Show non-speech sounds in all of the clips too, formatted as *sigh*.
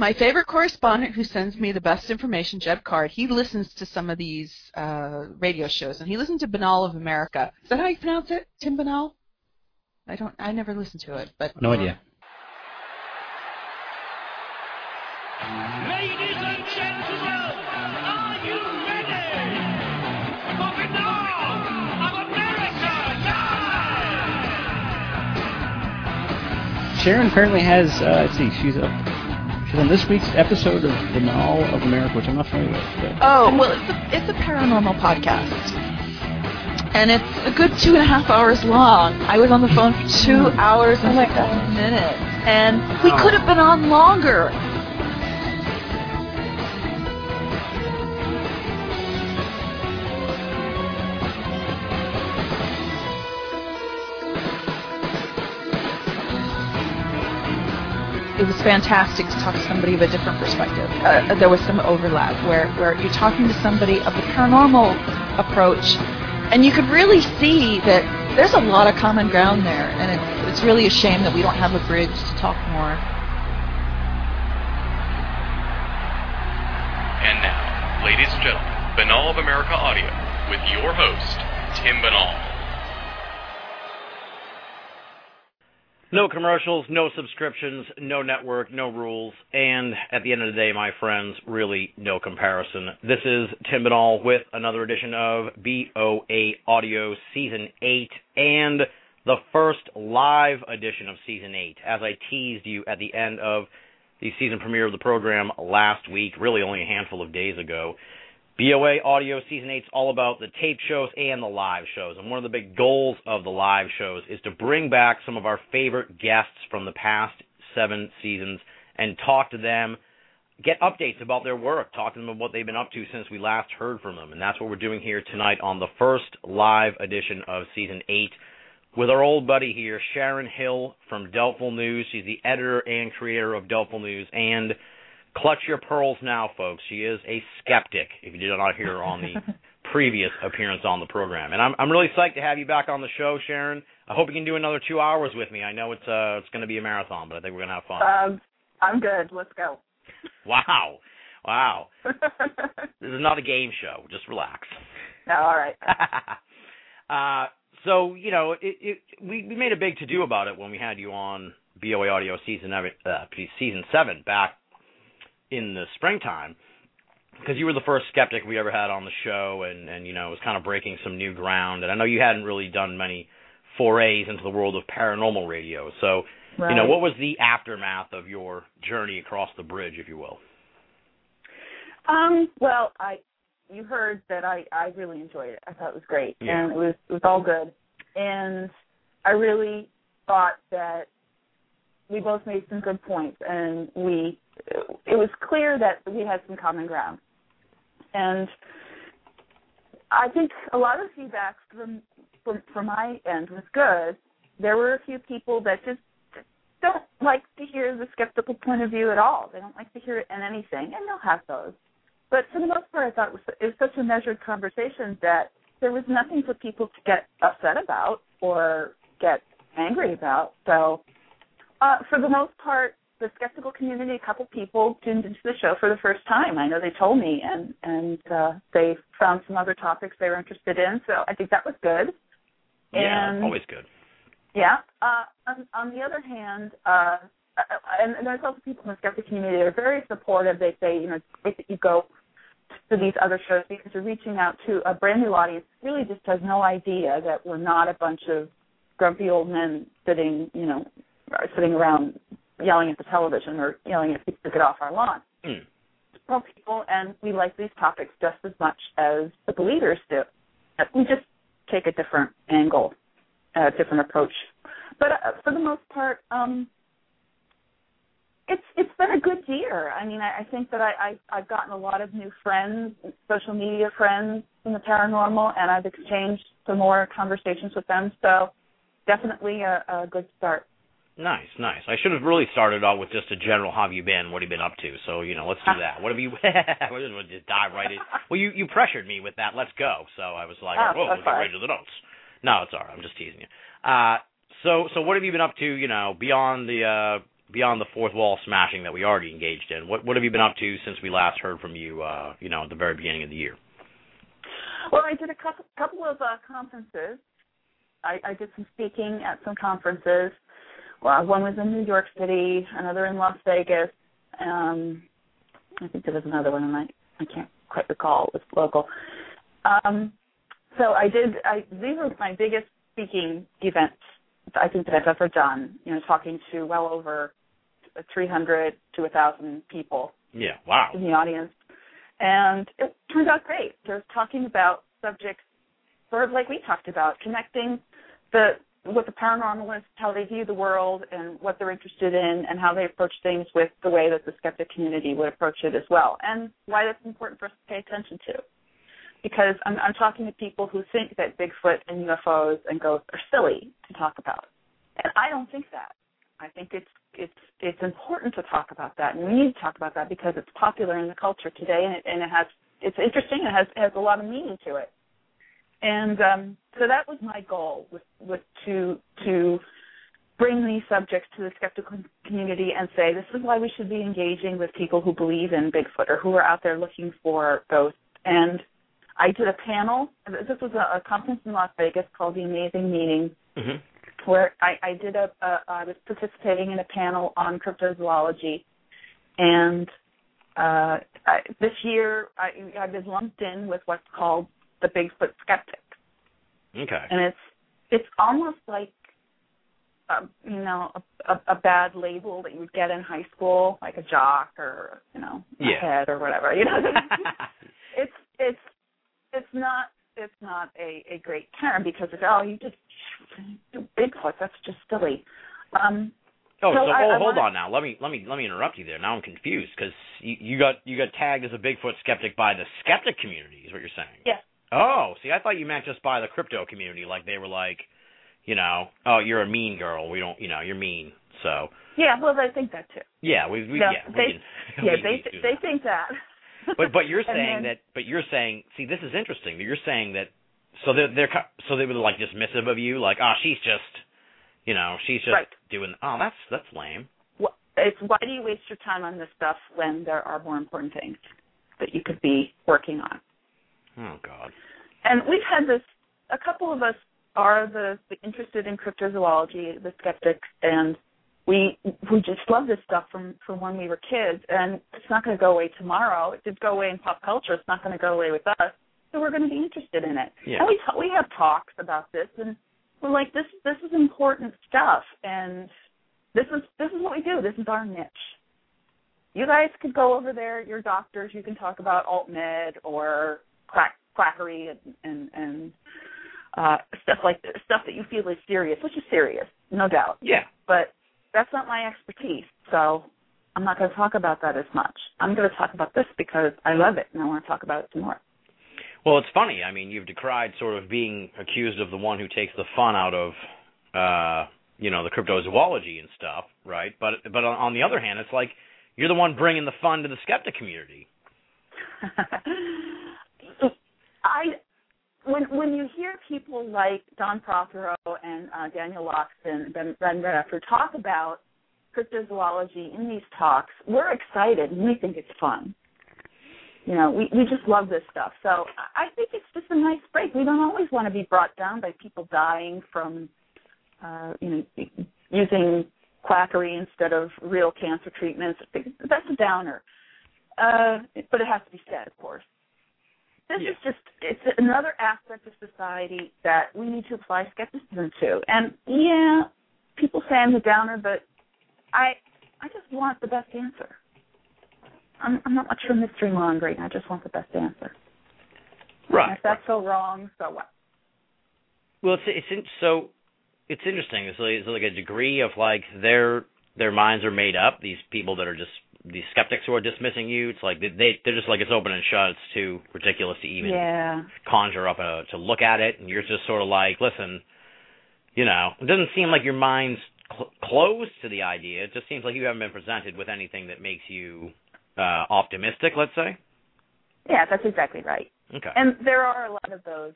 my favorite correspondent who sends me the best information, Jeb Card, he listens to some of these uh, radio shows, and he listens to Binnall of America. Is that how you pronounce it, Tim Binnall? I don't. I never listened to it, but no idea. Ladies and gentlemen, are you ready for Binnall of America live? Sharon apparently has. Uh, let's see, she's up. She's on this week's episode of Binnall of America, which I'm not familiar with. But Oh, well, it's a, it's a paranormal podcast. And it's a good two and a half hours long. I was on the phone for two hmm. hours and like a minute. And we could have been on longer. It was fantastic to talk to somebody of a different perspective. Uh, there was some overlap where, where you're talking to somebody of the paranormal approach, and you could really see that there's a lot of common ground there, and it's, it's really a shame that we don't have a bridge to talk more. And now, ladies and gentlemen, Binnall of America Audio with your host, Tim Binnall. No commercials, no subscriptions, no network, no rules, and at the end of the day, my friends, really no comparison. This is Tim Binnall with another edition of BOA Audio Season 8 and the first live edition of Season 8. As I teased you at the end of the season premiere of the program last week, really only a handful of days ago, BOA Audio Season 8 is all about the tape shows and the live shows. And one of the big goals of the live shows is to bring back some of our favorite guests from the past seven seasons and talk to them, get updates about their work, talk to them about what they've been up to since we last heard from them. And that's what we're doing here tonight on the first live edition of Season 8 with our old buddy here, Sharon Hill from Doubtful News. She's the editor and creator of Doubtful News and Clutch your pearls now, folks. She is a skeptic. If you did not hear her on the *laughs* previous appearance on the program, and I'm I'm really psyched to have you back on the show, Sharon. I hope you can do another two hours with me. I know it's uh it's going to be a marathon, but I think we're going to have fun. Um, I'm good. Let's go. wow, wow. *laughs* this is not a game show. Just relax. No, all right. *laughs* uh, so you know, it, it we we made a big to do about it when we had you on BOA Audio season uh, season seven back in the springtime because you were the first skeptic we ever had on the show and and you know it was kind of breaking some new ground and I know you hadn't really done many forays into the world of paranormal radio so right. you know what was the aftermath of your journey across the bridge if you will Um, well, I you heard that I I really enjoyed it. I thought it was great, Yeah. and it was it was all good, and I really thought that we both made some good points, and we it was clear that we had some common ground, and I think a lot of feedback from from from my end was good. There were a few people that just don't like to hear the skeptical point of view at all. They don't like to hear it in anything, and they'll have those. But for the most part, I thought it was, it was such a measured conversation that there was nothing for people to get upset about or get angry about. So, uh, for the most part, the skeptical community, a couple people tuned into the show for the first time. I know they told me, and and uh, they found some other topics they were interested in. So I think that was good. yeah And- always good Yeah. Uh, on, on the other hand, uh, and, and there's also people in the skeptic community that are very supportive. They say, you know, it's great that you go to these other shows because you're reaching out to a brand new audience really just has no idea that we're not a bunch of grumpy old men sitting, you know, sitting around yelling at the television or yelling at people to get off our lawn. Mm. Well, people, and we like these topics just as much as the believers do. We just take a different angle, a different approach. But uh, for the most part, um, it's it's been a good year. I mean, I, I think that I, I I've gotten a lot of new friends, social media friends in the paranormal, and I've exchanged some more conversations with them. So definitely a, a good start. Nice, nice. I should have really started out with just a general how have you been, what have you been up to. So, you know, let's do that. What have you *laughs* we'll just dive right in. *laughs* Well you you pressured me with that, let's go. So I was like, Oh, that's let's get right to the notes. No, it's all right, I'm just teasing you. Uh so so what have you been up to, you know, beyond the uh beyond the fourth wall smashing that we already engaged in, what what have you been up to since we last heard from you? Uh, you know, at the very beginning of the year. Well, I did a couple, couple of uh, conferences. I, I did some speaking at some conferences. Well, one was in New York City, another in Las Vegas. Um, I think there was another one, and I I can't quite recall. It was local. Um, so I did. I these were my biggest speaking events I think that I've ever done. You know, talking to well over 300 to 1,000 people Yeah. Wow. in the audience, and it turned out great. They're talking about subjects, sort of like we talked about, connecting the what the paranormalists, how they view the world, and what they're interested in, and how they approach things with the way that the skeptic community would approach it as well, and why that's important for us to pay attention to. Because I'm, I'm talking to people who think that Bigfoot and UFOs and ghosts are silly to talk about, and I don't think that. I think it's it's it's important to talk about that, and we need to talk about that because it's popular in the culture today, and it, and it has it's interesting. It has has a lot of meaning to it, and um, so that was my goal was was to to bring these subjects to the skeptical community and say this is why we should be engaging with people who believe in Bigfoot or who are out there looking for ghosts. And I did a panel. This was a, a conference in Las Vegas called the Amazing Meeting, hmm where I, I did a, a I was participating in a panel on cryptozoology, and uh, I, this year I, I've been lumped in with what's called the Bigfoot skeptic, Okay. and it's it's almost like um, you know a, a, a bad label that you would get in high school, like a jock or you know a Yeah. head or whatever. You know, *laughs* it's it's it's not it's not a a great term because it's oh you just do Bigfoot that's just silly. Um, Oh, So so, I- hold, I hold wanna- on now. Let me let me let me interrupt you there. Now I'm confused because you, you got you got tagged as a Bigfoot skeptic by the skeptic community. Is what you're saying? Yes. Oh, see, I thought you meant just by the crypto community, like they were like, you know, oh, you're a mean girl. We don't, you know, you're mean. So yeah, well they think that too. yeah, we, we No, yeah, we they- can, *laughs* Yeah, we they do they think that. *laughs* But but you're saying then- that. But you're saying, see, this is interesting. That you're saying that. So they're they're so they were like dismissive of you, like, oh, she's just, you know, she's just Right. doing. Oh, that's that's lame. Wh- it's why do you waste your time on this stuff when there are more important things that you could be working on? Oh God. And we've had this. A couple of us are the, the interested in cryptozoology, the skeptics, and we we just love this stuff from from when we were kids. And it's not going to go away tomorrow. It did go away in pop culture. It's not going to go away with us. So we're going to be interested in it. Yeah. And we ta- we have talks about this, and we're like, this this is important stuff, and this is this is what we do. This is our niche. You guys could go over there. You're doctors. You can talk about alt med or quack quackery and and, and uh, stuff like this, stuff that you feel is serious, which is serious, no doubt. Yeah. But that's not my expertise, so I'm not going to talk about that as much. I'm going to talk about this because I love it and I want to talk about it some more. Well, it's funny. I mean, you've decried sort of being accused of the one who takes the fun out of, uh, you know, the cryptozoology and stuff, right? But but on, on the other hand, it's like you're the one bringing the fun to the skeptic community. *laughs* I when when you hear people like Don Prothero and uh, Daniel Loxton, Ben, ben Radford talk about cryptozoology in these talks, we're excited and we think it's fun. You know, we we just love this stuff. So I think it's just a nice break. We don't always want to be brought down by people dying from, uh, you know, using quackery instead of real cancer treatments. That's a downer. Uh, but it has to be said, of course. This Yeah. is just it's another aspect of society that we need to apply skepticism to. And yeah, people say I'm a downer, but I I just want the best answer. I'm I'm not much for mystery mongering. I just want the best answer. And if that's so wrong, so what? Well, it's it's in, so it's interesting. It's like, it's like a degree of like their their minds are made up. These people that are just these skeptics who are dismissing you. It's like they they- they're just like it's open and shut. It's too ridiculous to even Yeah. conjure up a to look at it, and you're just sort of like, listen, you know, it doesn't seem like your mind's cl- closed to the idea. It just seems like you haven't been presented with anything that makes you uh optimistic. Let's say. Yeah, that's exactly right. Okay. And there are a lot of those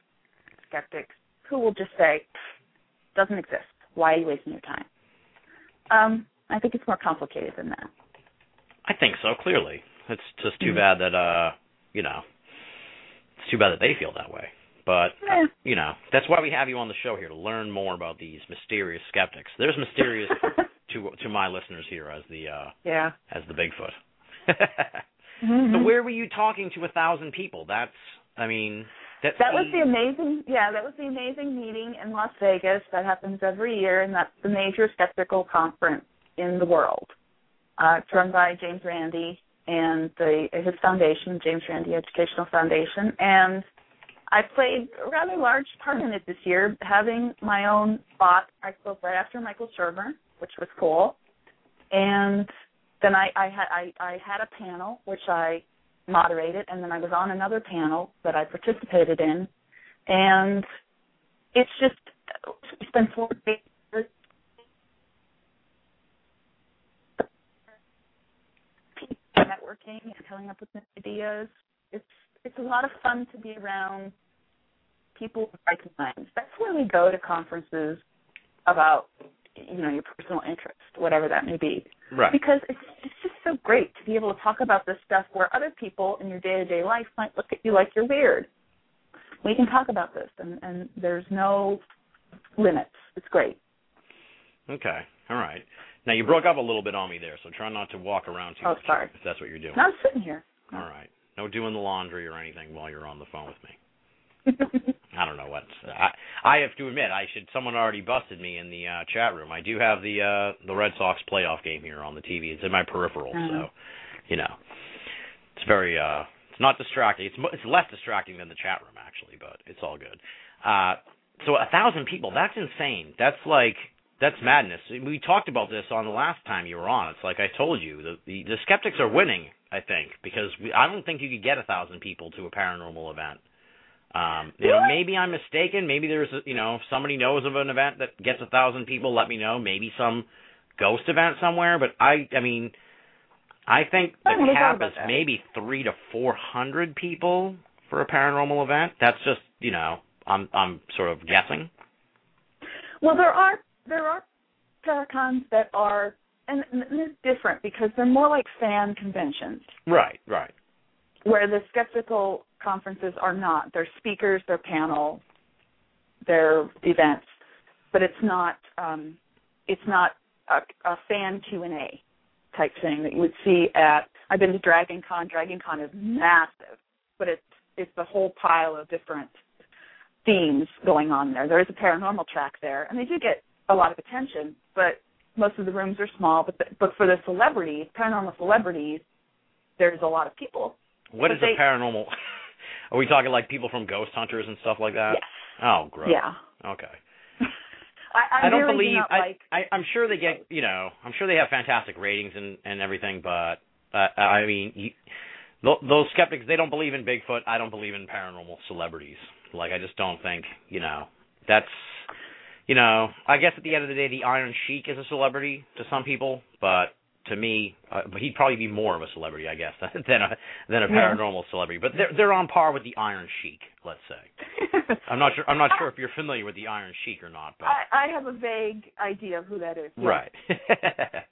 skeptics who will just say, doesn't exist. Why are you wasting your time? Um, I think it's more complicated than that. I think so. Clearly, it's just too Mhm. bad that uh, you know, it's too bad that they feel that way. But uh, Eh. you know, that's why we have you on the show here to learn more about these mysterious skeptics. There's mysterious *laughs* to to my listeners here as the uh yeah. as the Bigfoot. *laughs* Mhm. So where were you talking to a thousand people? That's, I mean, that's That was the amazing, yeah, that was the amazing meeting in Las Vegas that happens every year, and that's the major skeptical conference in the world. Uh, it's run by James Randi and the his foundation, James Randi Educational Foundation, and I played a rather large part in it this year, having my own spot. I spoke right after Michael Shermer, which was cool, and then I, I had I, I had a panel which I moderated, and then I was on another panel that I participated in, and it's just it's been four days. People networking and coming up with new ideas. It's it's a lot of fun to be around people with like minds. That's where we go to conferences about you know your personal interest, whatever that may be right. because it's it's just so great to be able to talk about this stuff where other people in your day to day life might look at you like you're weird. We can talk about this, and and there's no limits. It's great. Okay. All right. Now you broke up a little bit on me there, so try not to walk around too Oh, much sorry. if that's what you're doing. Now I'm sitting here. All right. No doing the laundry or anything while you're on the phone with me. *laughs* I don't know what. I I have to admit, I should. Someone already busted me in the uh, chat room. I do have the uh the Red Sox playoff game here on the TV. It's in my peripheral, so Mhm. you know, it's very. uh It's not distracting. It's it's less distracting than the chat room actually, but it's all good. Uh So a thousand people. That's insane. That's like that's madness. We talked about this on the last time you were on. It's like I told you, the the, the skeptics are winning. I think because we, I don't think you could get a thousand people to a paranormal event. Um, you know, maybe I'm mistaken. Maybe there's, a, you know, if somebody knows of an event that gets a thousand people. Let me know. Maybe some ghost event somewhere. But I, I mean, I think the I cap is that. maybe three to four hundred people for a paranormal event. That's just, you know, I'm I'm sort of guessing. Well, there are there are paracons that are and, and it's different because they're more like fan conventions. Right, right. where the skeptical conferences are not. They're speakers, they're panel, they're events, but it's not um, it's not a, a fan Q and A type thing that you would see at. I've been to Dragon Con. Dragon Con is massive, but it's it's the whole pile of different themes going on there. There is a paranormal track there, and they do get a lot of attention, but most of the rooms are small. But the, but for the celebrities, paranormal celebrities, there's a lot of people What is they- a paranormal? *laughs* Are we talking like people from ghost hunters and stuff like that? Yes. Oh, gross. Yeah. Okay. *laughs* I, I, I don't really believe do I, like. I I'm sure they get you know I'm sure they have fantastic ratings and and everything but uh, I mean you, tho- those skeptics they don't believe in Bigfoot I don't believe in paranormal celebrities like I just don't think you know that's you know I guess at the end of the day the Iron Sheik is a celebrity to some people but to me uh, but he'd probably be more of a celebrity I guess *laughs* than a than a Yeah. paranormal celebrity but they're they're on par with the Iron Sheik let's say *laughs* I'm not sure I'm not sure if you're familiar with the Iron Sheik or not but I, I have a vague idea of who that is. Right. *laughs*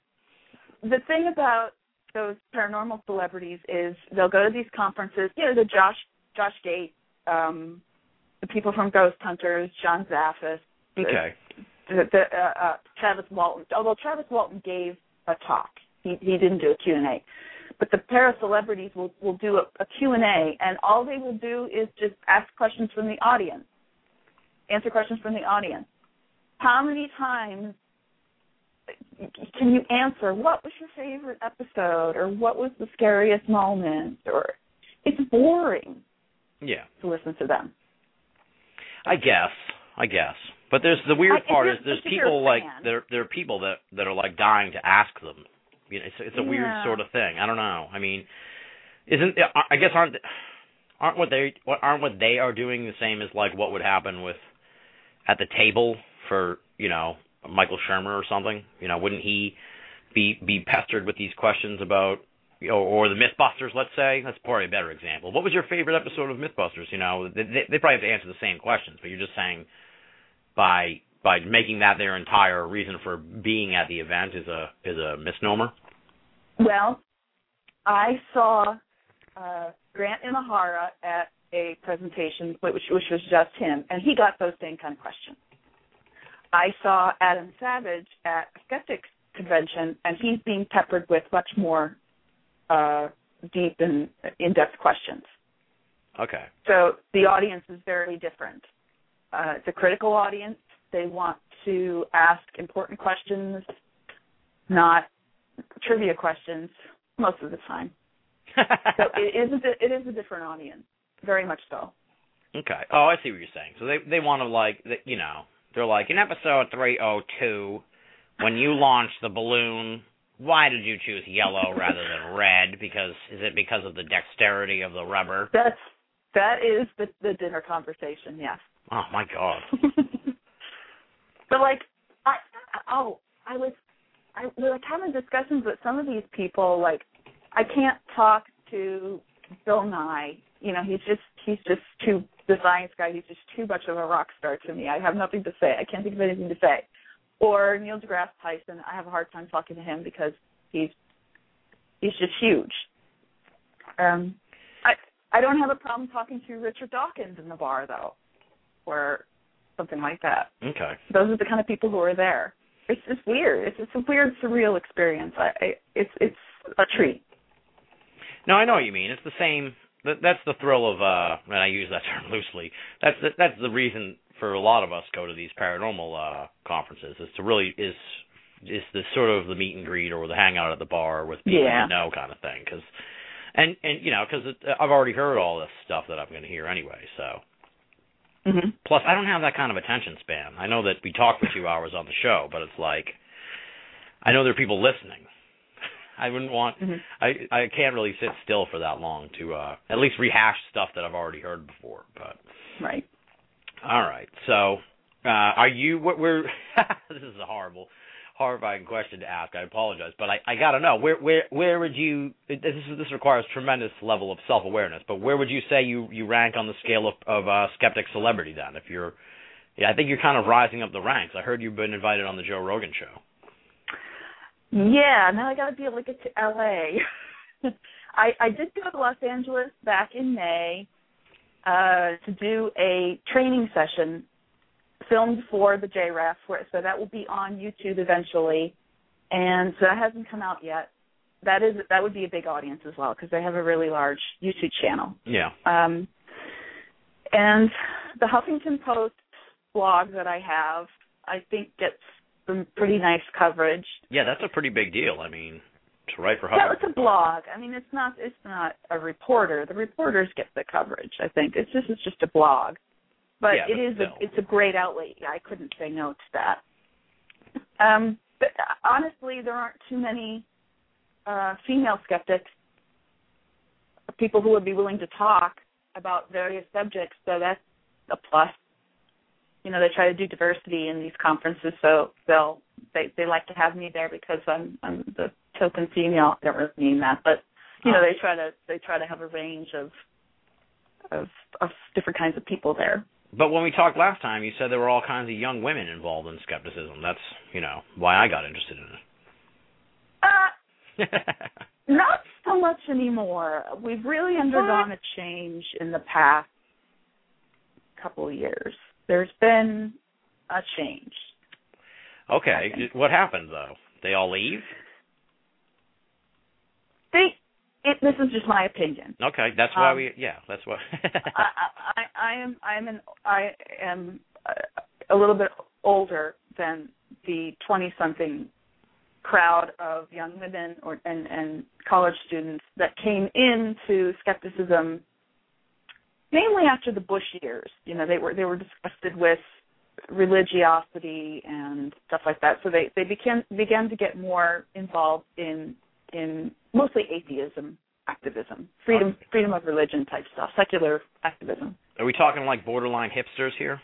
The thing about those paranormal celebrities is they'll go to these conferences. You know, the Josh Josh Gate, um, the people from Ghost Hunters, John Zaffis, okay. the, the uh, uh, Travis Walton. Although Travis Walton gave a talk, he he didn't do a Q and A. But the pair of celebrities will will do a, a Q and A, and all they will do is just ask questions from the audience, answer questions from the audience. How many times can you answer what was your favorite episode, or what was the scariest moment, or it's boring Yeah. to listen to them. I guess. I guess. But there's the weird I- part is there's if you're a people like there there are people that that are like dying to ask them. You know, it's it's a weird sort of thing. I don't know. I mean, isn't uh, I guess aren't aren't what they what aren't what they are doing the same as like what would happen with at the table for you know Michael Shermer or something? You know, wouldn't he be be pestered with these questions about or, or the MythBusters? Let's say that's probably a better example. What was your favorite episode of MythBusters? You know, they, they probably have to answer the same questions, but you're just saying by by making that their entire reason for being at the event is a is a misnomer? Well, I saw uh, Grant Imahara at a presentation, which, which was just him, and he got those same kind of questions. I saw Adam Savage at a skeptics convention, and he's being peppered with much more uh, deep and in-depth questions. Okay. So the audience is very different. Uh, it's a critical audience. They want to ask important questions, not trivia questions most of the time. *laughs* so it is a, it is a different audience, very much so. Okay. Oh, I see what you're saying. So they they want to like you know they're like in episode 302 when you launched the balloon. Why did you choose yellow *laughs* rather than red? Because is it because of the dexterity of the rubber? That's that is the the dinner conversation. Yes. Oh my god. *laughs* but like I oh I was I was like having discussions with some of these people like I can't talk to Bill Nye. You know, he's just he's just too the science guy. He's just too much of a rock star to me. I have nothing to say. I can't think of anything to say. Or Neil deGrasse Tyson. I have a hard time talking to him because he's he's just huge. Um, I I don't have a problem talking to Richard Dawkins in the bar though, or something like that. Okay. Those are the kind of people who are there. It's just weird. It's it's a weird, surreal experience. I, I it's it's a treat. No, I know what you mean. It's the same. that- That's the thrill of, uh, and I use that *laughs* term loosely. That's the, that's the reason for a lot of us go to these paranormal uh conferences is to really is is the sort of the meet and greet or the hangout at the bar with people Yeah. you know kind of thing. Because and and you know because I've already heard all this stuff that I'm going to hear anyway. So hmm plus I don't have that kind of attention span. I know that we talk for two hours on the show, but it's like I know there are people listening. I wouldn't want hmm I I can't really sit still for that long to uh at least rehash stuff that I've already heard before. But Right. all right, so uh are you what we're *laughs* this is a horrible horrifying question to ask. I apologize, but I I got to know where where where would you this is, this requires tremendous level of self-awareness, but where would you say you you rank on the scale of of uh skeptic celebrity then if you're yeah, I think you're kind of rising up the ranks. I heard you've been invited on the Joe Rogan show. Yeah, now I got to be able to get to LA. I I did go to Los Angeles back in May uh to do a training session filmed for the JREF, where, so that will be on YouTube eventually, and so that hasn't come out yet. That is that would be a big audience as well because they have a really large YouTube channel. Yeah. Um, and the Huffington Post blog that I have, I think gets some pretty nice coverage. Yeah, that's a pretty big deal. I mean, to write for No, Huffington. it's a blog. I mean, it's not it's not a reporter. The reporters get the coverage. I think it's just it's just a blog, but Yeah, it but is still. a it's a great outlet. Yeah, I couldn't say no to that. Um, but honestly, there aren't too many uh, female skeptics, people who would be willing to talk about various subjects. So that's a plus. You know, they try to do diversity in these conferences, so they'll they they like to have me there because I'm I'm the token female. I don't really mean that, but you know, Oh. they try to they try to have a range of of of different kinds of people there. But when we talked last time, you said there were all kinds of young women involved in skepticism. That's, you know, why I got interested in Uh, it. *laughs* not so much anymore. We've really undergone a change in the past couple of years. There's been a change. okay, what happened though? They all leave? They, it, this is just my opinion. Okay, that's why Um, we. Yeah, that's why. *laughs* I, I, I am, I am, an, I am a, little bit older than the twenty-something crowd of young women or and, and college students that came into skepticism mainly after the Bush years. You know, they were they were disgusted with religiosity and stuff like that. So they they began began to get more involved in in mostly atheism activism, freedom freedom of religion type stuff, secular activism. Are we talking like borderline hipsters here?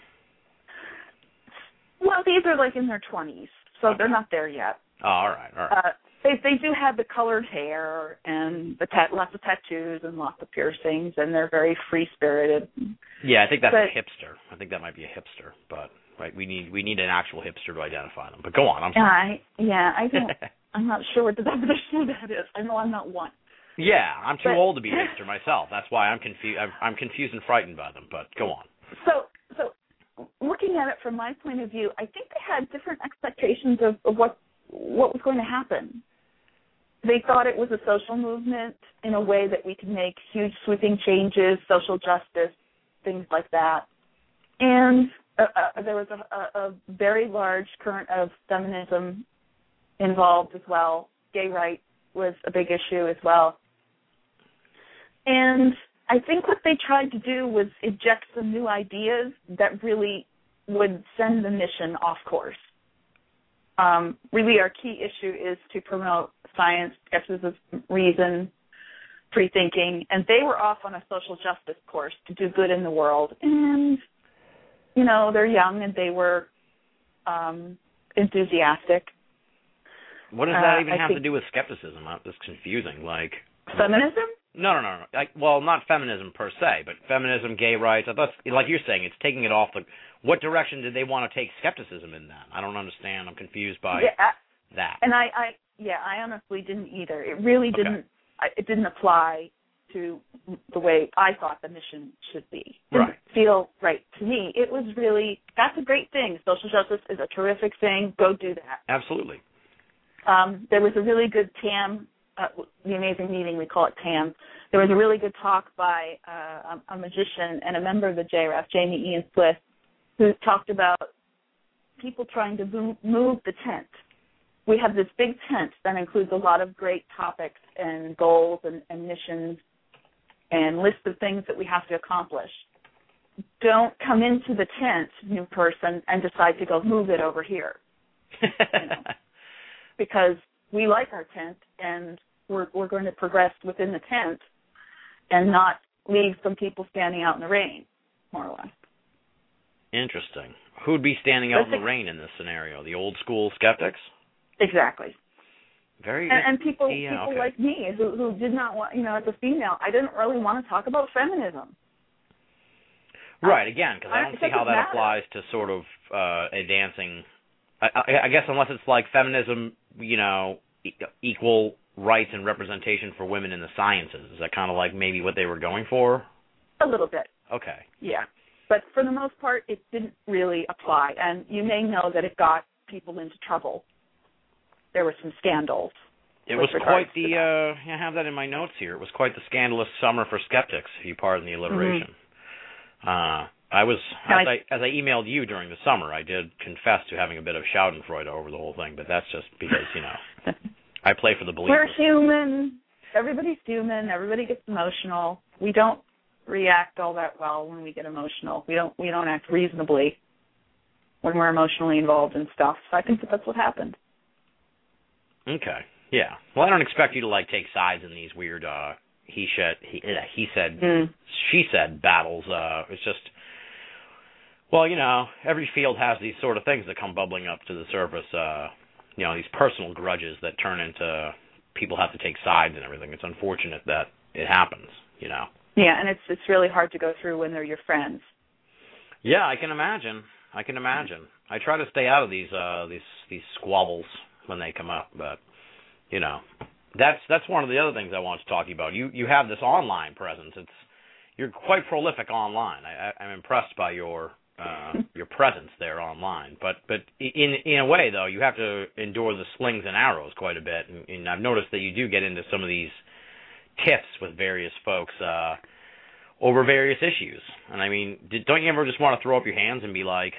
Well, these are like in their twenties, so they're not there yet. Oh, all right, all right. Uh, they they do have the colored hair and the tat- lots of tattoos and lots of piercings, and they're very free spirited. yeah, I think that's a hipster. I think that might be a hipster, but right? We need we need an actual hipster to identify them. But go on. I'm sorry. I, yeah, I don't. *laughs* I'm not sure what the definition of that is. I know I'm not one. yeah, I'm too But- old to be a *laughs* hipster myself. That's why I'm confused. I'm, I'm confused and frightened by them. But go on. So, so looking at it from my point of view, I think they had different expectations of, of what what was going to happen. They thought it was a social movement in a way that we could make huge sweeping changes, social justice, things like that. And uh, there was a, a, a very large current of feminism involved as well. Gay rights was a big issue as well. And I think what they tried to do was inject some new ideas that really would send the mission off course. Um, really, our key issue is to promote science, skepticism, reason, free thinking, and they were off on a social justice course to do good in the world. And you know, they're young and they were um, enthusiastic. What does that Uh, even I have to do with skepticism? Uh, That's confusing. Like, Feminism? no, no, no, no. Like, well, not feminism per se, but feminism, gay rights. I thought, like you're saying, it's taking it off the. What direction did they want to take skepticism in? That I don't understand. I'm confused by yeah, I- that. and I, I, yeah, I honestly didn't either. It really Okay. didn't. I, it didn't apply to the way I thought the mission should be. Didn't Right. feel right to me. It was really that's a great thing. Social justice is a terrific thing. Go do that. Absolutely. Um, there was a really good TAM, uh, the amazing meeting, we call it TAM. There was a really good talk by uh, a, a magician and a member of the JREF, Jamy Ian Swiss, who talked about people trying to move, move the tent. We have this big tent that includes a lot of great topics and goals and, and missions and list of things that we have to accomplish. Don't come into the tent, new person, and decide to go move it over here you *laughs* know? because we like our tent and we're we're going to progress within the tent and not leave some people standing out in the rain, more or less. Interesting. Who'd be standing out in the rain in this scenario? The old school skeptics? Exactly. Very And, and people Yeah, people okay. like me who who did not want you know as a female I didn't really want to talk about feminism. Right, again, because I I- don't see how that applies to sort of uh advancing. I, I, I guess unless it's like feminism, you know, e- equal rights and representation for women in the sciences. Is that kind of like maybe what they were going for? A little bit, Okay. yeah. But for the most part, it didn't really apply. And you may know that it got people into trouble. There were some scandals. It was quite the. uh I have that in my notes here. It was quite the scandalous summer for skeptics, if you pardon the alliteration. Uh, I was as I- I, as I emailed you during the summer. I did confess to having a bit of Schadenfreude over the whole thing, but that's just because you know *laughs* I play for the belief. We're human. Everybody's human. Everybody gets emotional. We don't react all that well when we get emotional. We don't we don't act reasonably when we're emotionally involved in stuff. So I think that that's what happened. Okay. Yeah. Well, I don't expect you to like take sides in these weird uh he said he he said Mm. she said battles. Uh it's just well, you know, every field has these sort of things that come bubbling up to the surface, uh you know, these personal grudges that turn into people have to take sides and everything. It's unfortunate that it happens, you know. Yeah, and it's it's really hard to go through when they're your friends. Yeah, I can imagine. I can imagine. I try to stay out of these uh these these squabbles when they come up, but you know, that's that's one of the other things I want to talk to you about. You you have this online presence. It's you're quite prolific online. I, I I'm impressed by your uh *laughs* your presence there online. But but in in a way though, you have to endure the slings and arrows quite a bit. And, and I've noticed that you do get into some of these tiffs with various folks uh over various issues. And I mean, did, don't you ever just want to throw up your hands and be like,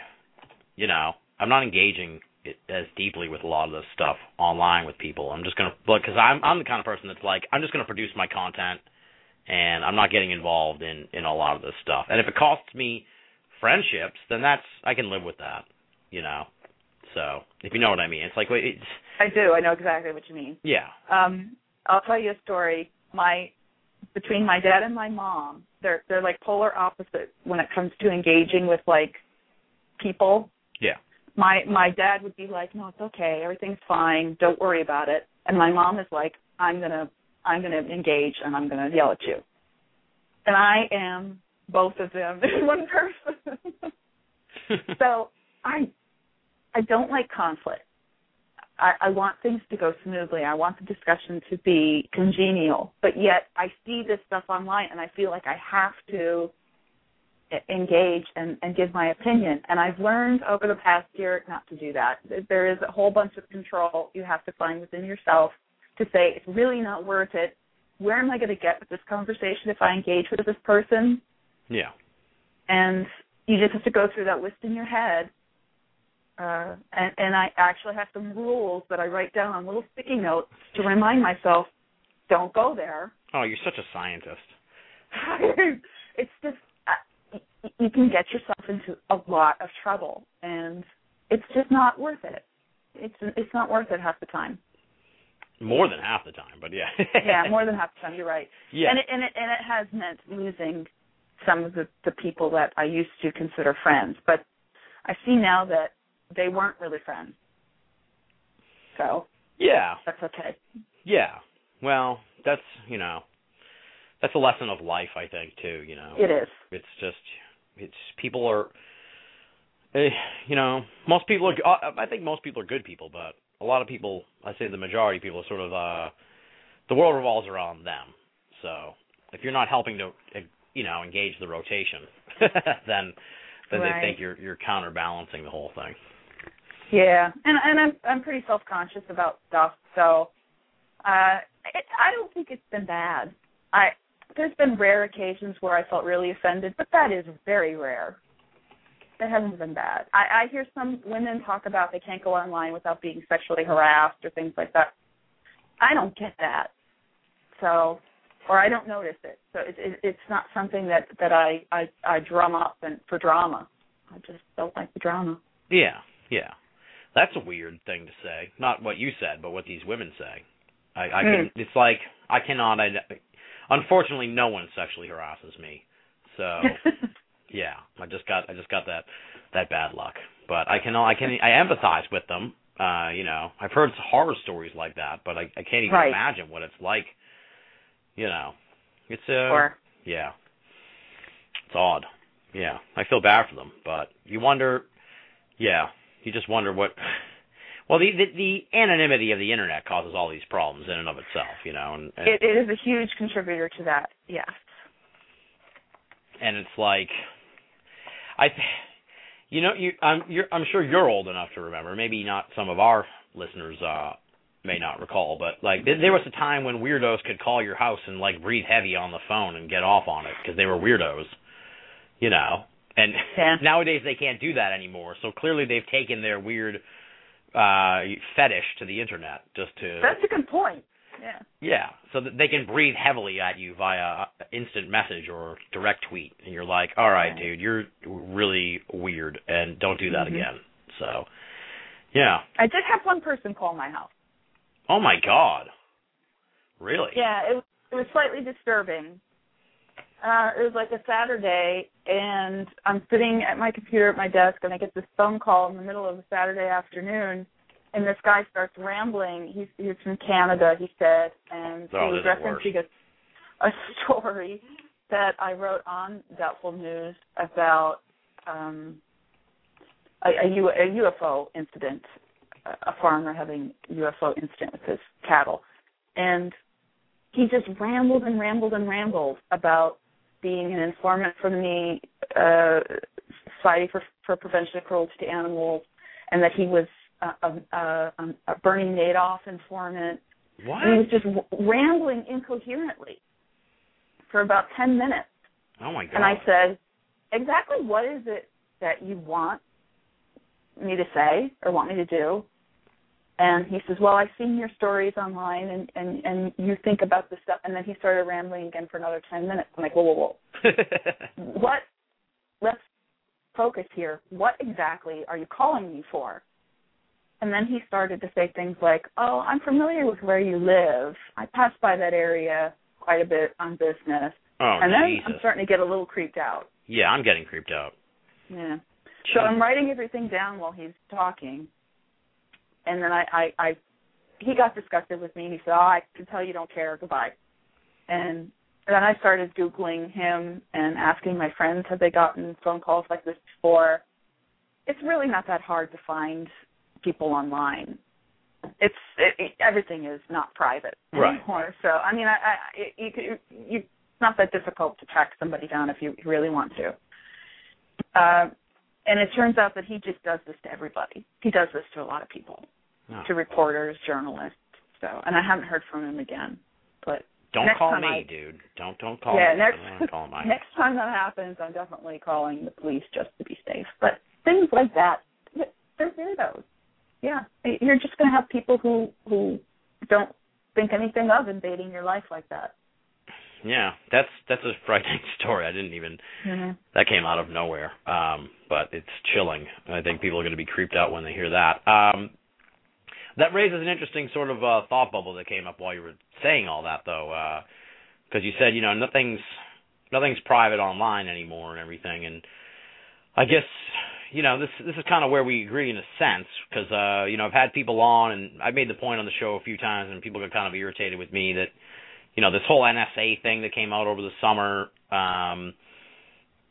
you know, I'm not engaging it as deeply with a lot of this stuff online with people. I'm just gonna, because I'm I'm the kind of person that's like, I'm just gonna produce my content, and I'm not getting involved in in a lot of this stuff. And if it costs me friendships, then that's I can live with that, you know. So if you know what I mean, it's like wait, it's I do. I know exactly what you mean. yeah, Um, I'll tell you a story. My between my dad and my mom, they're they're like polar opposite when it comes to engaging with like people. yeah. My my dad would be like, "No, it's okay. Everything's fine. Don't worry about it." And my mom is like, "I'm gonna I'm gonna engage and I'm gonna yell at you." And I am both of them *laughs* in one person. *laughs* so I I don't like conflict. I, I want things to go smoothly. I want the discussion to be congenial. But yet I see this stuff online and I feel like I have to engage and, and give my opinion. And I've learned over the past year not to do that. There is a whole bunch of control you have to find within yourself to say it's really not worth it. Where am I going to get with this conversation if I engage with this person? Yeah. and you just have to go through that list in your head. Uh, and, and I actually have some rules that I write down on little sticky notes to remind myself, don't go there. Oh, you're such a scientist. *laughs* it's just you can get yourself into a lot of trouble, and it's just not worth it. It's it's not worth it half the time. More than half the time, but yeah. *laughs* yeah, more than half the time. You're right. Yeah. And it and it and it has meant losing some of the the people that I used to consider friends, but I see now that they weren't really friends. So yeah. that's okay. Yeah. Well, that's you know, that's a lesson of life, I think, too. You know, It is. it's just it's people are, eh, you know, most people are. uh, I think most people are good people, but a lot of people, I say the majority of people, are sort of uh, the world revolves around them. So if you're not helping to, eh, you know, engage the rotation, *laughs* then then Right. they think you're you're counterbalancing the whole thing. Yeah, and and I'm I'm pretty self conscious about stuff, so uh, it, I don't think it's been bad. I there's been rare occasions where I felt really offended, but that is very rare. It hasn't been bad. I, I hear some women talk about they can't go online without being sexually harassed or things like that. I don't get that, so or I don't notice it. So it, it, it's not something that that I, I I drum up and for drama. I just don't like the drama. Yeah, yeah. That's a weird thing to say. Not what you said, but what these women say. I, I can. Hmm. It's like I cannot. Unfortunately, no one sexually harasses me. So *laughs* yeah, I just got. I just got that that bad luck. But I can. I can. I empathize with them. Uh, you know, I've heard horror stories like that, but I, I can't even Right. imagine what it's like. You know, it's uh, or yeah. It's odd. Yeah. I feel bad for them, but you wonder yeah, you just wonder what well the, the the anonymity of the internet causes all these problems in and of itself, you know, and and, It, it is a huge contributor to that. Yes. and it's like I you know, you I'm you're I'm sure you're old enough to remember, maybe not some of our listeners uh may not recall, but like there, there was a time when weirdos could call your house and like breathe heavy on the phone and get off on it because they were weirdos, you know. And Yeah. *laughs* nowadays they can't do that anymore. So clearly they've taken their weird uh fetish to the internet just to That's a good point. Yeah. yeah, so that they can breathe heavily at you via instant message or direct tweet, and you're like, "All right, Right. dude, you're really weird, and don't do that Mhm. again." So, yeah. I did have one person call my house. Oh my god, really? Yeah, it, was- it was slightly disturbing. Uh, it was like a Saturday, and I'm sitting at my computer at my desk, and I get this phone call in the middle of a Saturday afternoon, and this guy starts rambling. He's he's from Canada, he said, and Oh, he was referencing a, a story that I wrote on Doubtful News about um, a, a, U, a UFO incident, a, a farmer having UFO incident with his cattle, and he just rambled and rambled and rambled about being an informant for the uh, Society for, for Prevention of Cruelty to Animals, and that he was a, a, a, a Bernie Madoff informant. What? And he was just rambling incoherently for about ten minutes. oh my god. And I said, exactly what is it that you want me to say or want me to do? And he says, well, I've seen your stories online and, and, and you think about this stuff. And then he started rambling again for another 10 minutes. I'm like, whoa, whoa, whoa. *laughs* What? Let's focus here. What exactly are you calling me for? And then he started to say things like, oh, I'm familiar with where you live. I pass by that area quite a bit on business. oh and then Jesus. I'm starting to get a little creeped out. yeah, I'm getting creeped out. Yeah. So I'm writing everything down while he's talking, and then I, I, I, he got disgusted with me. He said, "Oh, I can tell you don't care. Goodbye." And then I started googling him and asking my friends, have they gotten phone calls like this before? it's really not that hard to find people online. It's it, it, everything is not private Right. anymore. So I mean, I, I it- you could you it's not that difficult to track somebody down if you really want to. Uh, and it turns out that he just does this to everybody. He does this to a lot of people, No. to reporters, journalists. So, and I haven't heard from him again. But Don't call me, I- dude. Don't don't call yeah, me. next I don't wanna call my *laughs* next time that happens, I'm definitely calling the police just to be safe. But things like that, they're weirdos. Yeah, you're just going to have people who who don't think anything of invading your life like that. Yeah, that's that's a frightening *laughs* story. I didn't even Mm-hmm. that came out of nowhere. Um, but it's chilling. I think people are going to be creeped out when they hear that. Um, that raises an interesting sort of uh, thought bubble that came up while you were saying all that, though, because you said you know nothing's nothing's private online anymore and everything, and I guess you know this this is kind of where we agree in a sense because uh, you know I've had people on and I made the point on the show a few times and people got kind of irritated with me that you know this whole NSA thing that came out over the summer. Um,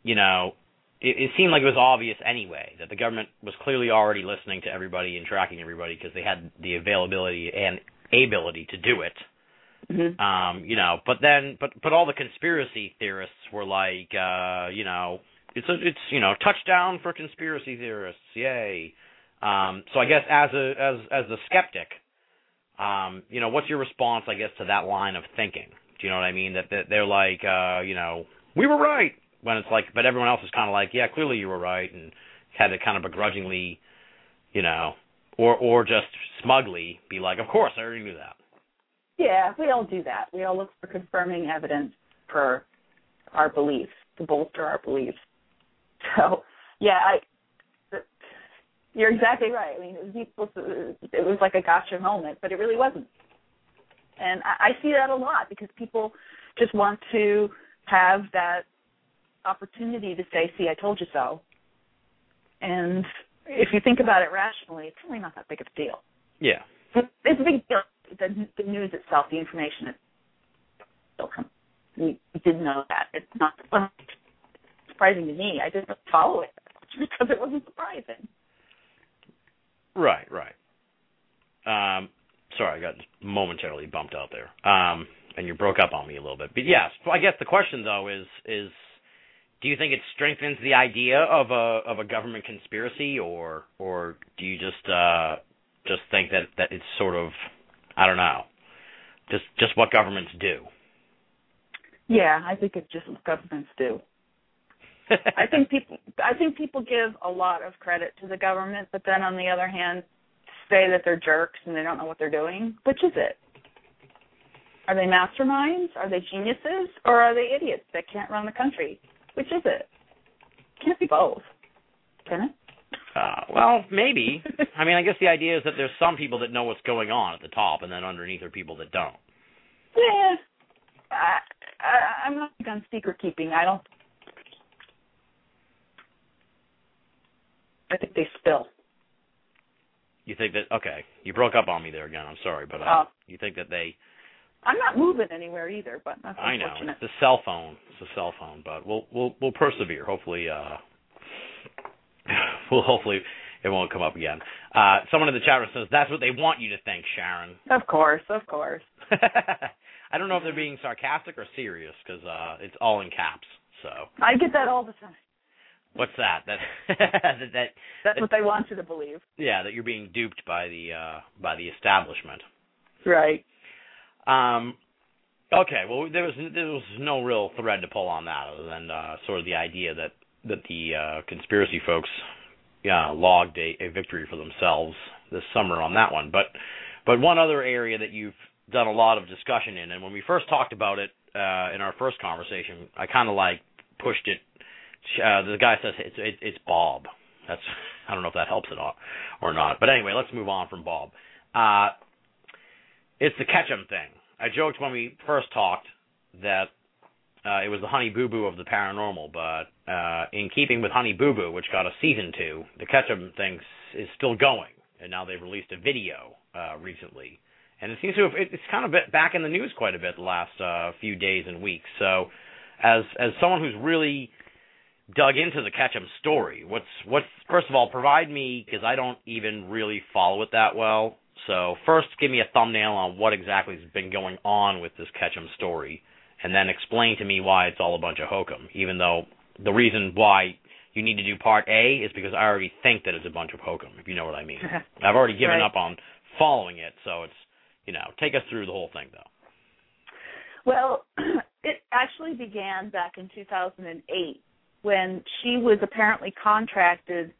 you know, it, it seemed like it was obvious anyway that the government was clearly already listening to everybody and tracking everybody because they had the availability and ability to do it. Mm-hmm. Um, you know, but then, but but all the conspiracy theorists were like, uh, you know, it's a, it's you know, touchdown for conspiracy theorists, yay. Um, so I guess as a as as a skeptic, um, you know, what's your response, I guess, to that line of thinking? Do you know what I mean? That, that they're like, uh, you know, we were right when it's like, but everyone else is kind of like, yeah, clearly you were right, and had to kind of begrudgingly, you know, or or just smugly be like, of course, I already knew that. Yeah, we all do that. We all look for confirming evidence for our beliefs to bolster our beliefs. So, yeah, I. You're exactly right. I mean, it was, to- it was like a gotcha moment, but it really wasn't. And I, I see that a lot because people just want to have that opportunity to say, "See, I told you so." And if you think about it rationally, it's really not that big of a deal Yeah. it's a big deal. The, the news itself, the information itself. We didn't know that. It's not surprising to me. I didn't follow it *laughs* because it wasn't surprising. Right, right. Um, sorry, I got momentarily bumped out there. Um, and you broke up on me a little bit. But yes, I guess the question though is is do you think it strengthens the idea of a of a government conspiracy or or do you just uh just think that that it's sort of I don't know. Just just what governments do. Yeah, I think it's just what governments do. I think *laughs* people I think people give a lot of credit to the government, but then on the other hand say that they're jerks and they don't know what they're doing. Which is it? Are they masterminds? Are they geniuses? Or are they idiots that can't run the country? Which is it? Can't be both. Can it? Uh, well, maybe. *laughs* I mean, I guess the idea is that there's some people that know what's going on at the top, and then underneath are people that don't. Yeah. I, I, I'm not big on secret keeping. I don't. I think they spill. You think that? Okay, you broke up on me there again. I'm sorry, but uh, Oh. you think that they? I'm not moving anywhere either, but that's I know it's the cell phone. It's the cell phone, but we'll we'll we'll persevere. Hopefully, uh, *laughs* we'll hopefully it won't come up again. Uh, someone in the chat room says that's what they want you to think, Sharon. Of course, of course. *laughs* I don't know if they're being sarcastic or serious because uh, it's all in caps. So I get that all the time. What's that? That *laughs* *laughs* that, that That's what they want you to believe. yeah, that you're being duped by the uh, by the establishment. Right. Um, okay, well, there was there was no real thread to pull on that, other than uh, sort of the idea that that the uh, conspiracy folks, yeah, logged a, a victory for themselves this summer on that one. But but one other area that you've done a lot of discussion in, and when we first talked about it uh, in our first conversation, I kind of like pushed it. Uh, the guy says it's it, it's Bob. That's I don't know if that helps at all or not. But anyway, let's move on from Bob. Uh, it's the Ketchum thing. I joked when we first talked that uh, it was the Honey Boo Boo of the paranormal, but uh, in keeping with Honey Boo Boo, which got a season two, the Ketchum thing is still going, and now they've released a video uh, recently, and it seems to have it's kind of been back in the news quite a bit the last uh, few days and weeks. So, as as someone who's really dug into the Ketchum story. What's what's first of all, provide me because I don't even really follow it that well. So first, give me a thumbnail on what exactly has been going on with this Ketchum story, and then explain to me why it's all a bunch of hokum. Even though the reason why you need to do part A is because I already think that it's a bunch of hokum. If you know what I mean. *laughs* I've already given Right. up on following it, so it's you know take us through the whole thing though. Well, *clears throat* it actually began back in 2008 when she was apparently contracted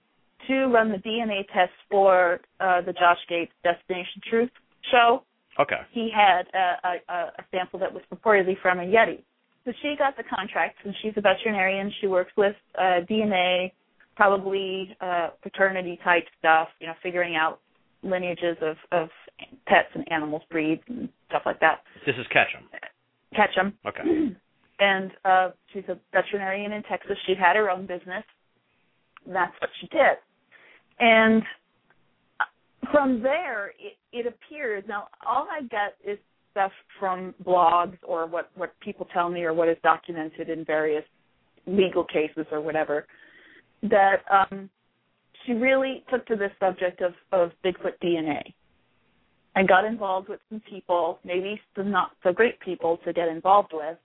to run the DNA test for uh, the Josh Gates Destination Truth show. Okay. He had a, a, a sample that was purportedly from a Yeti. So she got the contract, and she's a veterinarian. She works with uh, DNA, probably uh, paternity type stuff, you know, figuring out lineages of, of pets and animals, breeds, and stuff like that. This is Ketchum. Ketchum. Okay. *clears throat* and uh she's a veterinarian in Texas. She had her own business. That's what she did. And from there, it, it appears now all I get is stuff from blogs or what what people tell me or what is documented in various legal cases or whatever that um she really took to this subject of of Bigfoot DNA and got involved with some people, maybe some not so great people to get involved with.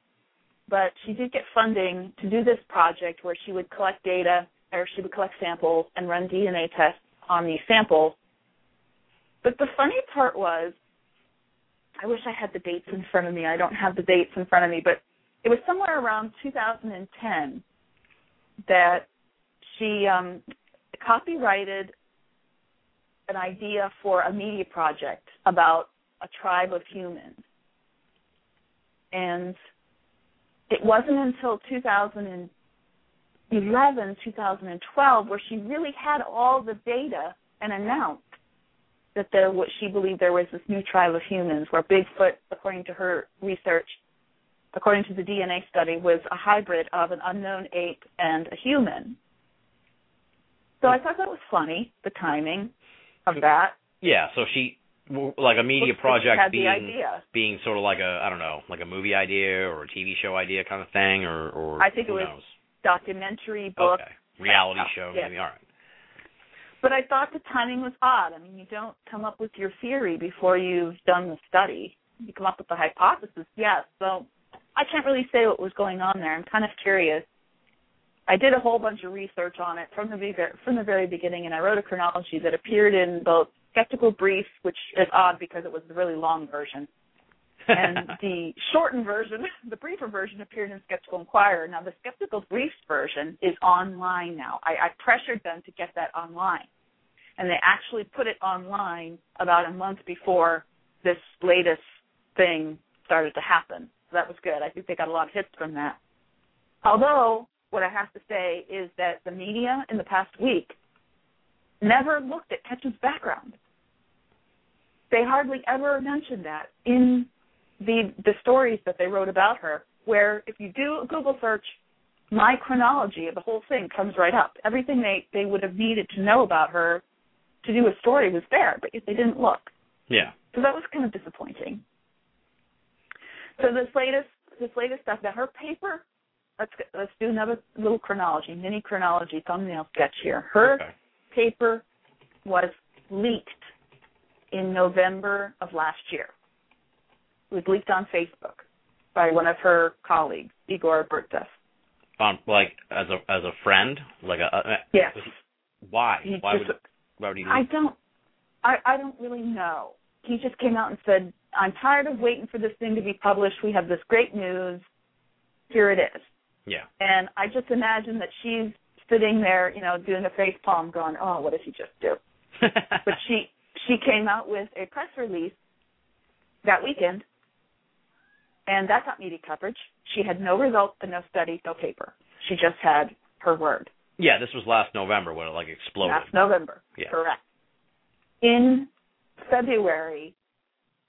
But she did get funding to do this project where she would collect data or she would collect samples and run DNA tests on these samples. But the funny part was, I wish I had the dates in front of me. I don't have the dates in front of me, but it was somewhere around 2010 that she um, copyrighted an idea for a media project about a tribe of humans. And it wasn't until 2011, 2012, where she really had all the data and announced that there what she believed there was this new tribe of humans where Bigfoot, according to her research, according to the DNA study, was a hybrid of an unknown ape and a human. So I thought that was funny, the timing of that. Yeah. So she like a media Looks like she project being being sort of like a I don't know like a movie idea or a TV show idea kind of thing or or I think it was knows? documentary book. okay reality show yeah. maybe all right But I thought the timing was odd. I mean, you don't come up with your theory before you've done the study. You come up with the hypothesis, yes. So I can't really say what was going on there. I'm kind of curious. I did a whole bunch of research on it from the from the very beginning, and I wrote a chronology that appeared in both Skeptical Brief, which is odd because it was the really long version, and *laughs* the shortened version, *laughs* the briefer version, appeared in Skeptical Inquirer. Now, the Skeptical Briefs version is online now. I, I pressured them to get that online, and they actually put it online about a month before this latest thing started to happen. So that was good. I think they got a lot of hits from that. Although, what I have to say is that the media in the past week never looked at Ketchum's background. They hardly ever mentioned that in the the stories that they wrote about her. Where if you do a Google search, my chronology of the whole thing comes right up. Everything they they would have needed to know about her to do a story was there, but they didn't look. yeah So that was kind of disappointing. So this latest this latest stuff that her paper let's let's do another little chronology, mini chronology thumbnail sketch here. Her okay paper was leaked in November of last year. It was leaked on Facebook by one of her colleagues, Igor Burtsev. on like as a as a friend like a, a Yes. why He why just- would why would he I don't I, I don't really know. He just came out and said, I'm tired of waiting for this thing to be published. We have this great news. Here it is. yeah And I just imagine that she's sitting there, you know, doing a face palm going, Oh, what did he just do? *laughs* But she she came out with a press release that weekend and that got media coverage. She had no results and no study, no paper. She just had her word. yeah this was last November when it like exploded Last November. Yeah. Correct. In February,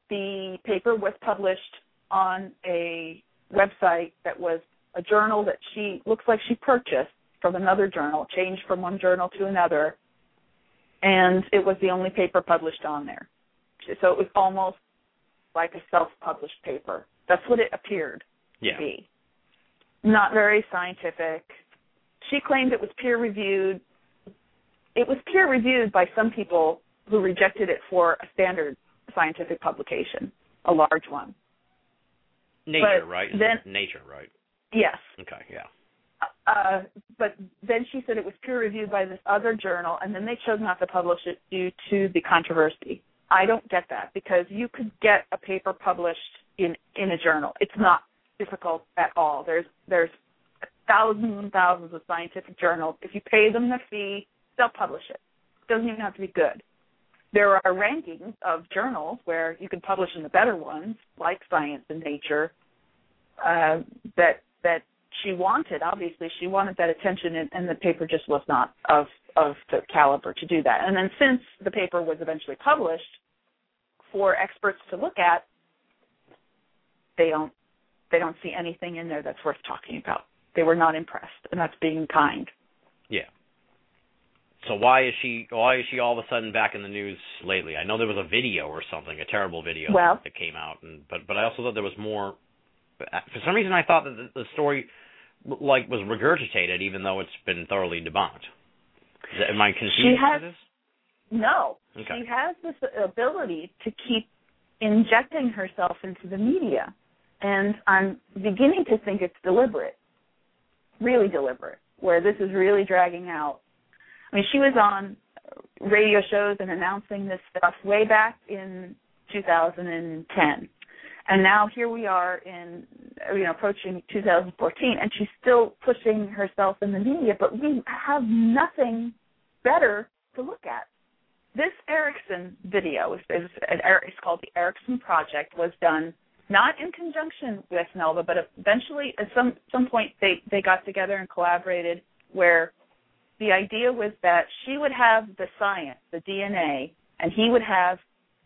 the paper was published on a website that was a journal that she looks like she purchased from another journal, changed from one journal to another, and it was the only paper published on there. So it was almost like a self-published paper. That's what it appeared yeah to be. Not very scientific, she claimed it was peer reviewed. It was peer reviewed by some people who rejected it for a standard scientific publication, a large one. Nature, But right? then- Nature, right? Yes. Okay, yeah. Uh, but then she said it was peer reviewed by this other journal, and then they chose not to publish it due to the controversy. I don't get that because you could get a paper published in in a journal. It's not difficult at all. There's there's thousands and thousands of scientific journals. If you pay them the fee, they'll publish it. It doesn't even have to be good. There are rankings of journals where you can publish in the better ones, like Science and Nature, uh, that that she wanted. Obviously, she wanted that attention, and, and the paper just was not of of the caliber to do that. And then, since the paper was eventually published for experts to look at, they don't they don't see anything in there that's worth talking about. They were not impressed, and that's being kind. Yeah. So why is she why is she all of a sudden back in the news lately? I know there was a video or something, a terrible video Well- that came out, and but but I also thought there was more. For some reason, I thought that the, the story like was regurgitated, even though it's been thoroughly debunked. That, am I confused? She has- this? No, Okay. she has this ability to keep injecting herself into the media, and I'm beginning to think it's deliberate, really deliberate, where this is really dragging out. I mean, she was on radio shows and announcing this stuff way back in 2010, and now here we are in you know approaching 2014, and she's still pushing herself in the media, but we have nothing better to look at. This Erickson video is, is it's called the Erickson Project was done not in conjunction with Melba, but eventually at some some point they they got together and collaborated where the idea was that she would have the science, the DNA, and he would have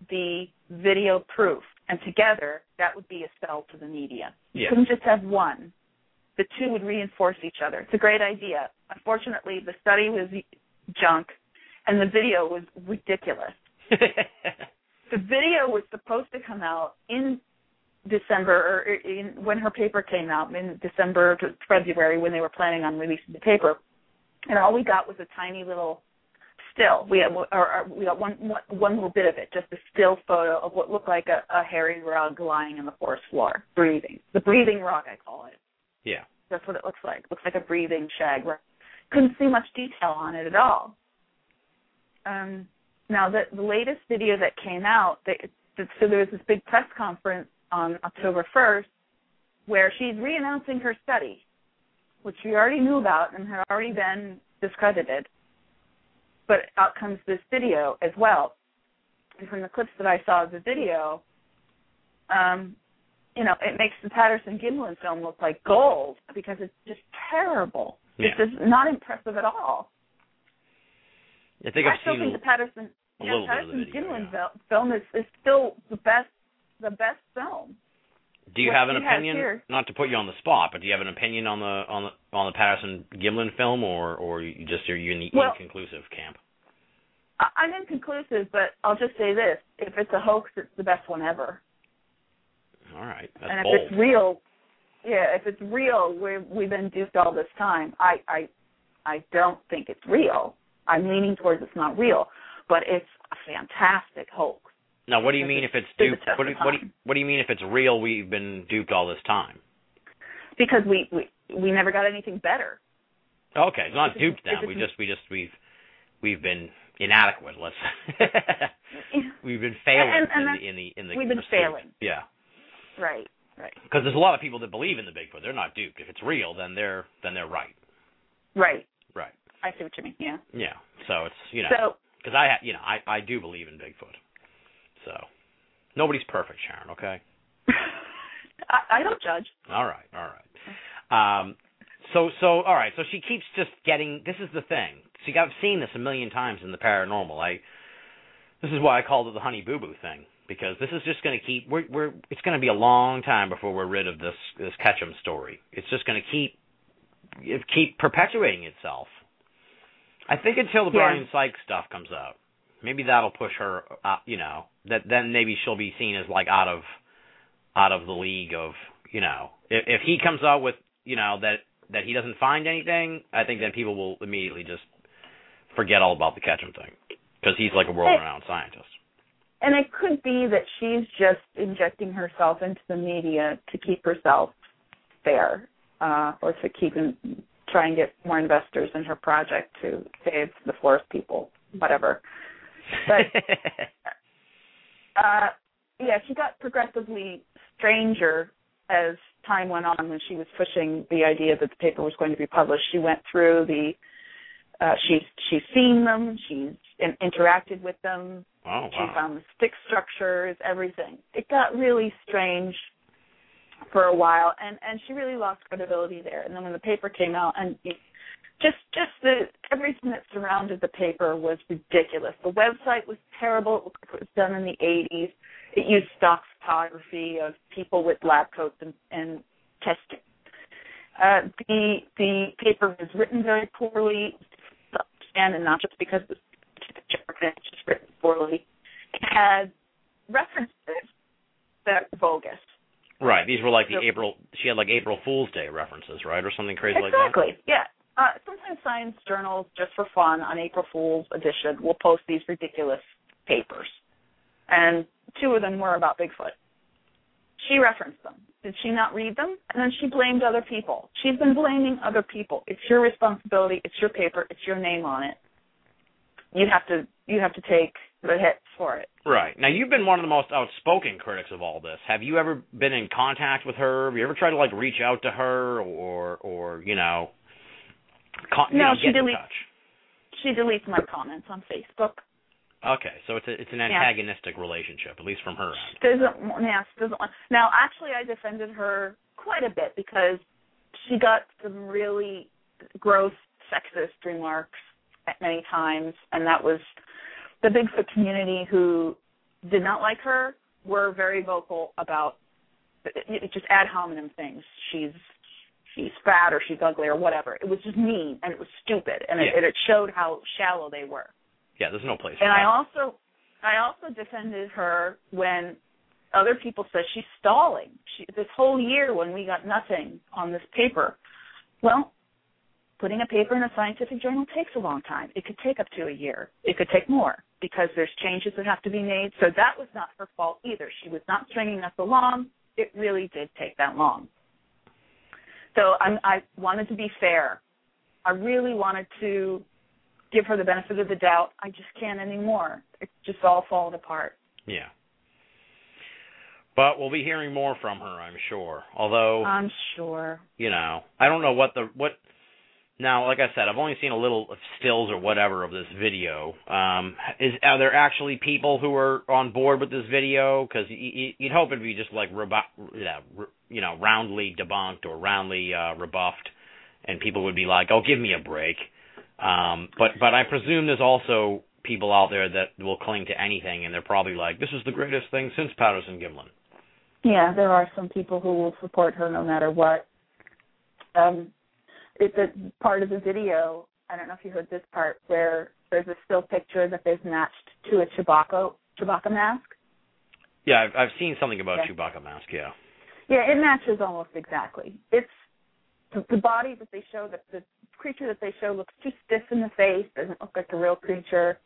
the video proof, and together that would be a sell to the media. You couldn't just have one. The two would reinforce each other. It's a great idea. Unfortunately, the study was junk and the video was ridiculous. *laughs* The video was supposed to come out in December, or in, when her paper came out in December to February, when they were planning on releasing the paper, and all we got was a tiny little still. We had, or, or we got one, one one little bit of it, just a still photo of what looked like a, a hairy rug lying on the forest floor, breathing. The breathing rug, I call it. yeah. That's what it looks like. looks like a breathing shag. rug. Couldn't see much detail on it at all. Um, now, the, the latest video that came out, they, so there was this big press conference on October 1st where she's re-announcing her study, which we already knew about and had already been discredited. But out comes this video as well. And from the clips that I saw of the video, um, you know, it makes the Patterson Gimlin film look like gold because it's just terrible. Yeah. It's just not impressive at all. I think I I've still think the Patterson, yeah, little bit of the Patterson Gimlin yeah. film is, is still the best, the best film. Do you what have an opinion? Not to put you on the spot, but do you have an opinion on the on the on the Patterson Gimlin film, or or you just are you in the Well- inconclusive camp? I'm inconclusive, but I'll just say this: if it's a hoax, it's the best one ever. All right, that's and if bold. it's real, yeah, if it's real, we we've been duped all this time. I I I don't think it's real. I'm leaning towards it's not real, but it's a fantastic hoax. Now, what do you mean if it's duped? What do, what, do you, what do you mean if it's real? We've been duped all this time. because we we we never got anything better. Okay, it's not it's- duped then. We just we just we've we've been inadequate. Let's *laughs* we've been failing And- and in, the, in the in the we've been pursuit. failing. Yeah, Right, right, because there's a lot of people that believe in the Bigfoot. They're not duped. If it's real, then they're then they're right. right. Right. I see what you mean. Yeah. Yeah. So it's you know So because I you know I I do believe in Bigfoot. So nobody's perfect, Sharon. Okay. *laughs* I, I don't judge. All right. All right. Um. So so all right. So she keeps just getting. This is the thing. See, I've seen this a million times in the paranormal. I. This is why I called it the honey boo boo thing because this is just going to keep. We're we're. It's going to be a long time before we're rid of this this Ketchum story. It's just going to keep keep perpetuating itself. I think until the Yeah. Bryan Sykes stuff comes out, maybe that'll push her. Uh, you know, that then maybe she'll be seen as like out of out of the league of you know if if he comes out with you know that that he doesn't find anything, I think then people will immediately just forget all about the Ketchum thing because he's like a world-renowned scientist. And it could be that she's just injecting herself into the media to keep herself there, uh, or to keep in, try and get more investors in her project to save the forest people, whatever. But *laughs* uh, yeah, she got progressively stranger as time went on when she was pushing the idea that the paper was going to be published. She went through the uh, she's she's seen them, she's in, interacted with them, oh she found the stick structures, everything. It got really strange for a while, and and she really lost credibility there. And then when the paper came out, and just just the everything that surrounded the paper was ridiculous. The website was terrible. It looked like it was done in the 80s. It used stock photography of people with lab coats and, and testing. Uh, the the paper was written very poorly, and not just because it was just written poorly. It had references that were bogus. Right. These were like the So- April. She had like April Fool's Day references, right, or something crazy like that. exactly. Yeah. Uh, sometimes science journals, just for fun, on April Fool's edition, will post these ridiculous papers, and two of them were about Bigfoot. She referenced them. Did she not read them? And then she blamed other people. She's been blaming other people. It's your responsibility. It's your paper. It's your name on it. You have to. You have to take the hits for it. Right. Now you've been one of the most outspoken critics of all this. Have you ever been in contact with her? Have you ever tried to like reach out to her, or or you know, con- No, she deletes- She deletes my comments on Facebook. Okay, so it's a, it's an antagonistic relationship, at least from her end. doesn't yeah, she doesn't want now actually I defended her quite a bit because she got some really gross sexist remarks at many times and that was the Bigfoot community who did not like her were very vocal about just ad hominem things. She's she's fat or she's ugly or whatever. It was just mean and it was stupid and it, Yeah. it showed how shallow they were. Yeah, there's no place. For And I also I also defended her when other people said she's stalling. She, this whole year when we got nothing on this paper. Well, putting a paper in a scientific journal takes a long time. It could take up to a year. It could take more because there's changes that have to be made. So that was not her fault either. She was not stringing us along. It really did take that long. So I'm, I wanted to be fair. I really wanted to give her the benefit of the doubt. I just can't anymore. It's just all falling apart. Yeah. But we'll be hearing more from her, I'm sure. Although, I'm sure. you know, I don't know what the what. Now, like I said, I've only seen a little of stills or whatever of this video. Um, is are there actually people who are on board with this video? Because y- y- you'd hope it'd be just like rebu- yeah, you know, roundly debunked or roundly uh, rebuffed, and people would be like, "Oh, give me a break." Um, but but I presume there's also people out there that will cling to anything, and they're probably like, "This is the greatest thing since Patterson Gimlin." Yeah, there are some people who will support her no matter what. Um, it's a part of the video. I don't know if you heard this part where there's a still picture that they've matched to a Chewbacca Chewbacca mask. Yeah, I've, I've seen something about Yeah. Chewbacca mask. Yeah. Yeah, it matches almost exactly. It's the, body that they show, that the creature that they show looks too stiff in the face. Doesn't look like a real creature.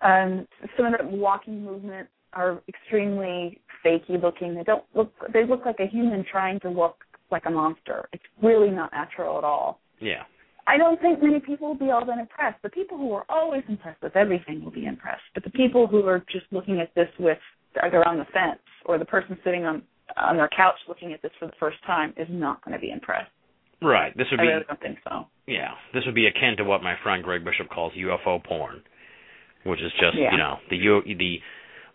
Um, some of the walking movements are extremely fakey looking. They don't look. They look like a human trying to look like a monster. It's really not natural at all. Yeah. I don't think many people will be all that impressed. The people who are always impressed with everything will be impressed. But the people who are just looking at this with they're on the fence, or the person sitting on on their couch looking at this for the first time is not going to be impressed. Right. This would I be really don't think so. yeah. This would be akin to what my friend Greg Bishop calls UFO porn, which is just Yeah. you know the U the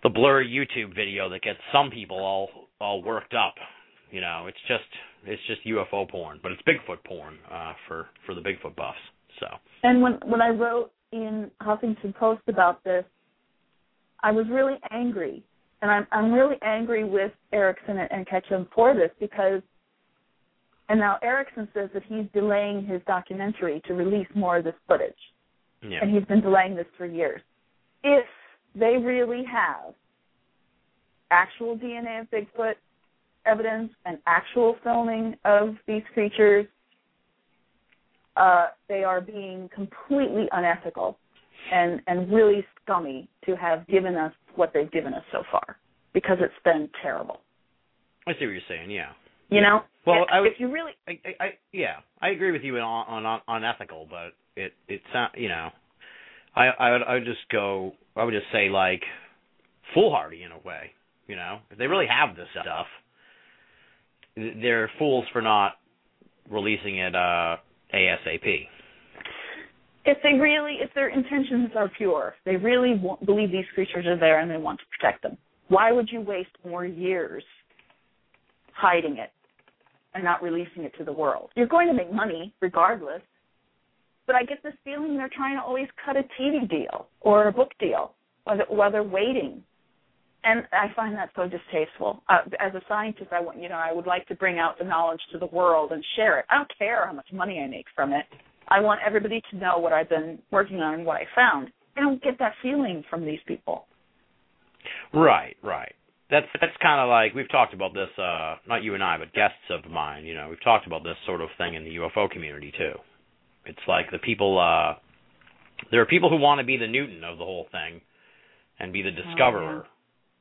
the blurry YouTube video that gets some people all all worked up. You know, it's just it's just UFO porn, but it's Bigfoot porn uh, for for the Bigfoot buffs. So And when when I wrote in Huffington Post about this, I was really angry, and I'm I'm really angry with Erickson and, and Ketchum for this because. And now Erickson says that he's delaying his documentary to release more of this footage. yeah, and he's been delaying this for years. If they really have actual DNA of Bigfoot evidence and actual filming of these creatures, uh, they are being completely unethical and and really scummy to have given us what they've given us so far because it's been terrible. I see what you're saying. Yeah. You know, Well, if, I would- if you really I, I, I yeah, I agree with you on on, on unethical, but it it's sound you know, I I would I would just go I would just say like foolhardy in a way, you know, if they really have this stuff, they're fools for not releasing it uh ASAP. If they really if their intentions are pure, they really want, believe these creatures are there and they want to protect them. Why would you waste more years hiding it and not releasing it to the world? You're going to make money regardless. But I get this feeling they're trying to always cut a TV deal or a book deal while they're, waiting. And I find that so distasteful. Uh, as a scientist, I want you know I would like to bring out the knowledge to the world and share it. I don't care how much money I make from it. I want everybody to know what I've been working on and what I found. I don't get that feeling from these people. Right, right. That's that's kind of like we've talked about this. uh Not you and I, but guests of mine. You know, we've talked about this sort of thing in the UFO community too. It's like the people. uh There are people who want to be the Newton of the whole thing, and be the discoverer,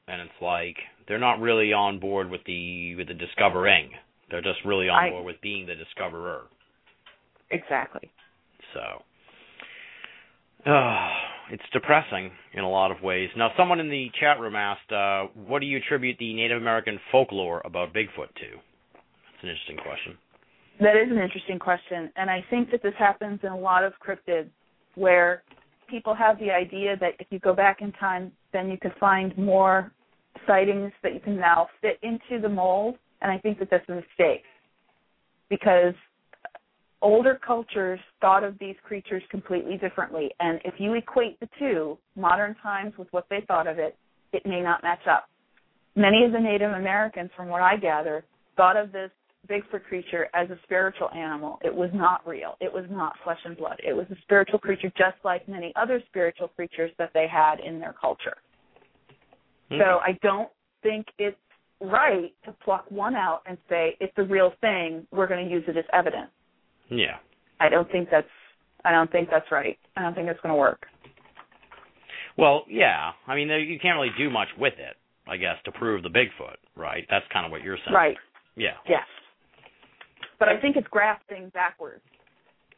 and it's like they're not really on board with the with the discovering. They're just really on I- board with being the discoverer. Exactly. So, uh, it's depressing in a lot of ways. Now, someone in the chat room asked, uh, "What do you attribute the Native American folklore about Bigfoot to?" That's an interesting question. That is an interesting question, and I think that this happens in a lot of cryptids where people have the idea that if you go back in time, then you can find more sightings that you can now fit into the mold, and I think that that's a mistake because older cultures thought of these creatures completely differently, and if you equate the two, modern times with what they thought of it, it may not match up. Many of the Native Americans, from what I gather, thought of this Bigfoot creature as a spiritual animal. It was not real. It was not flesh and blood. It was a spiritual creature just like many other spiritual creatures that they had in their culture. Hmm. So I don't think it's right to pluck one out and say it's a real thing. We're going to use it as evidence. Yeah. I don't think that's I don't think that's right. I don't think it's going to work. Well, yeah. I mean, you can't really do much with it, I guess, to prove the Bigfoot, right? That's kind of what you're saying. Right. Yeah. Yes. But I think it's grasping backwards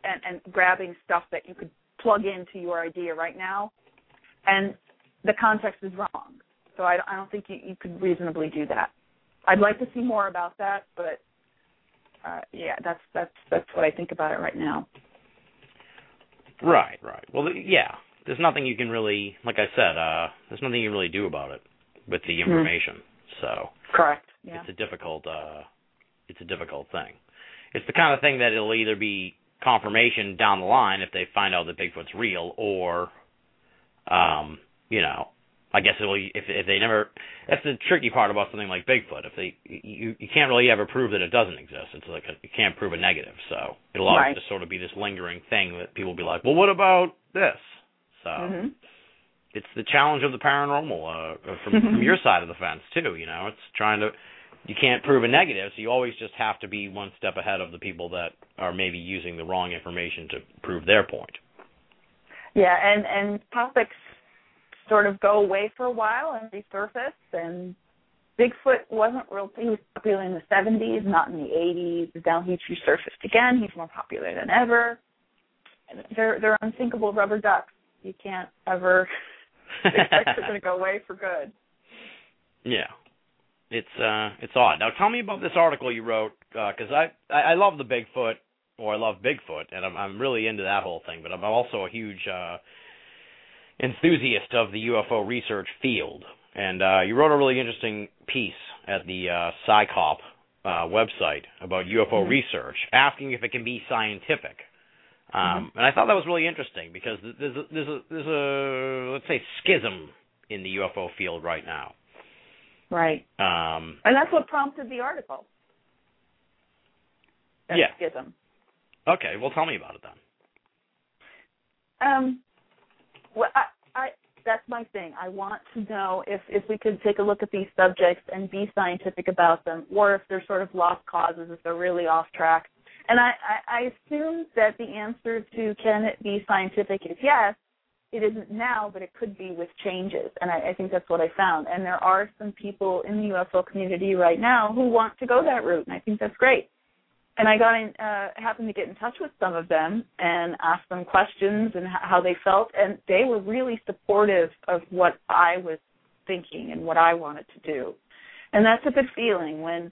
and, and grabbing stuff that you could plug into your idea right now, and the context is wrong. So I, I don't think you, you could reasonably do that. I'd like to see more about that, but uh, yeah, that's that's that's what I think about it right now. Right. Right. Well, yeah. There's nothing you can really, like I said, uh, there's nothing you can really do about it with the information. So. Correct. Yeah. it's a difficult uh it's a difficult thing. It's the kind of thing that it'll either be confirmation down the line if they find out that Bigfoot's real or um you know I guess it'll if if they never that's the tricky part about something like Bigfoot if they you you can't really ever prove that it doesn't exist it's like a, you can't prove a negative so it'll always Right. just sort of be this lingering thing that people will be like well what about this so hmm it's the challenge of the paranormal uh, from, from *laughs* your side of the fence too. You know, it's trying to you can't prove a negative, so you always just have to be one step ahead of the people that are maybe using the wrong information to prove their point. Yeah, and and topics sort of go away for a while and resurface. And Bigfoot wasn't real. He was popular in the '70s, not in the '80s. Now he's resurfaced again. He's more popular than ever. And they're they're unthinkable rubber ducks. You can't ever *laughs* expect they're going to go away for good. Yeah, it's uh, it's odd. Now tell me about this article you wrote because I, I I love the Bigfoot or I love Bigfoot and I'm I'm really into that whole thing, but I'm also a huge uh, enthusiast of the UFO research field. And uh, you wrote a really interesting piece at the uh, CSICOP uh, website about UFO Mhm. research, asking if it can be scientific. Um, And I thought that was really interesting because there's a, there's a there's a let's say schism in the UFO field right now. Right. Um, And that's what prompted the article. That Yeah. Schism. okay, well, tell me about it then. Um, well, I, I, that's my thing. I want to know if if we could take a look at these subjects and be scientific about them, or if they're sort of lost causes, if they're really off track. And I, I, I assume that the answer to can it be scientific is yes. It isn't now, but it could be with changes. And I, I think that's what I found. And there are some people in the UFO community right now who want to go that route, and I think that's great. And I got in, uh, happened to get in touch with some of them and asked them questions and how they felt, and they were really supportive of what I was thinking and what I wanted to do. And that's a good feeling when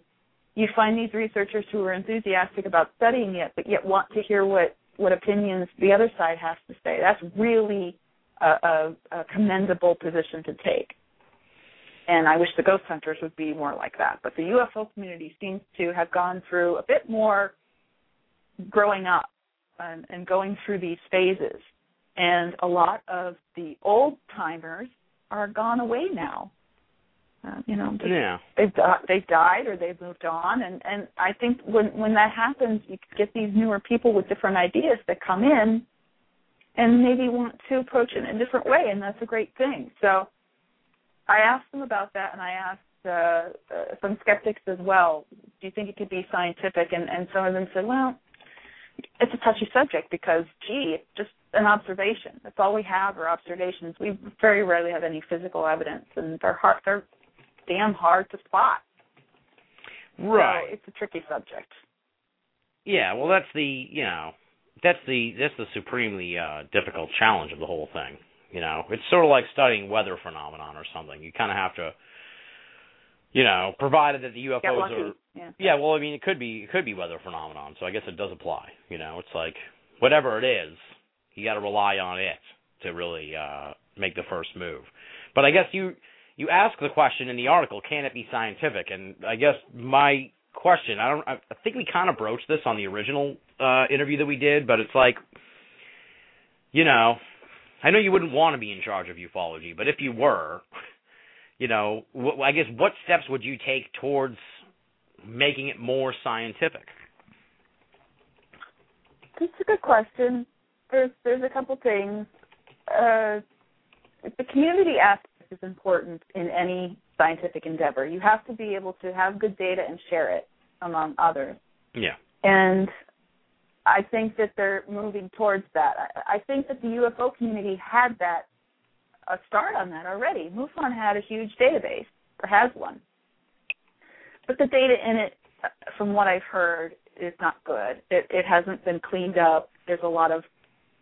you find these researchers who are enthusiastic about studying it, but yet want to hear what what opinions the other side has to say. That's really a, a, a commendable position to take. And I wish the ghost hunters would be more like that. But the UFO community seems to have gone through a bit more growing up and, and going through these phases. And a lot of the old timers are gone away now. Uh, you know, just- Yeah. they've they've died or they've moved on, and and I think when when that happens, you get these newer people with different ideas that come in, and maybe want to approach it in a different way, and that's a great thing. So, I asked them about that, and I asked uh, uh, some skeptics as well. Do you think it could be scientific? And and some of them said, well, it's a touchy subject because gee, it's just an observation. That's all we have are observations. We very rarely have any physical evidence, and they're hard. They're damn hard to spot. Right. So it's a tricky subject. Yeah, well that's the you know that's the that's the supremely uh difficult challenge of the whole thing. You know, it's sort of like studying weather phenomenon or something. You kind of have to, you know, provided that the UFOs are. Yeah. Yeah, well, I mean, it could be it could be weather phenomenon, so I guess it does apply. You know, it's like whatever it is, you got to rely on it to really uh make the first move. But I guess you you ask the question in the article, can it be scientific? And I guess my question, I don't I I think we kind of broached this on the original uh interview that we did, but it's like you know, I know you wouldn't want to be in charge of ufology, but if you were, you know, wh- I guess what steps would you take towards making it more scientific? That's a good question. There's there's a couple things. Uh, the community aspect is important in any scientific endeavor. You have to be able to have good data and share it among others. Yeah. And I think that they're moving towards that. I, think that the UFO community had that a start on that already. MUFON had a huge database, or has one, but the data in it, from what I've heard, is not good. It, it hasn't been cleaned up. There's a lot of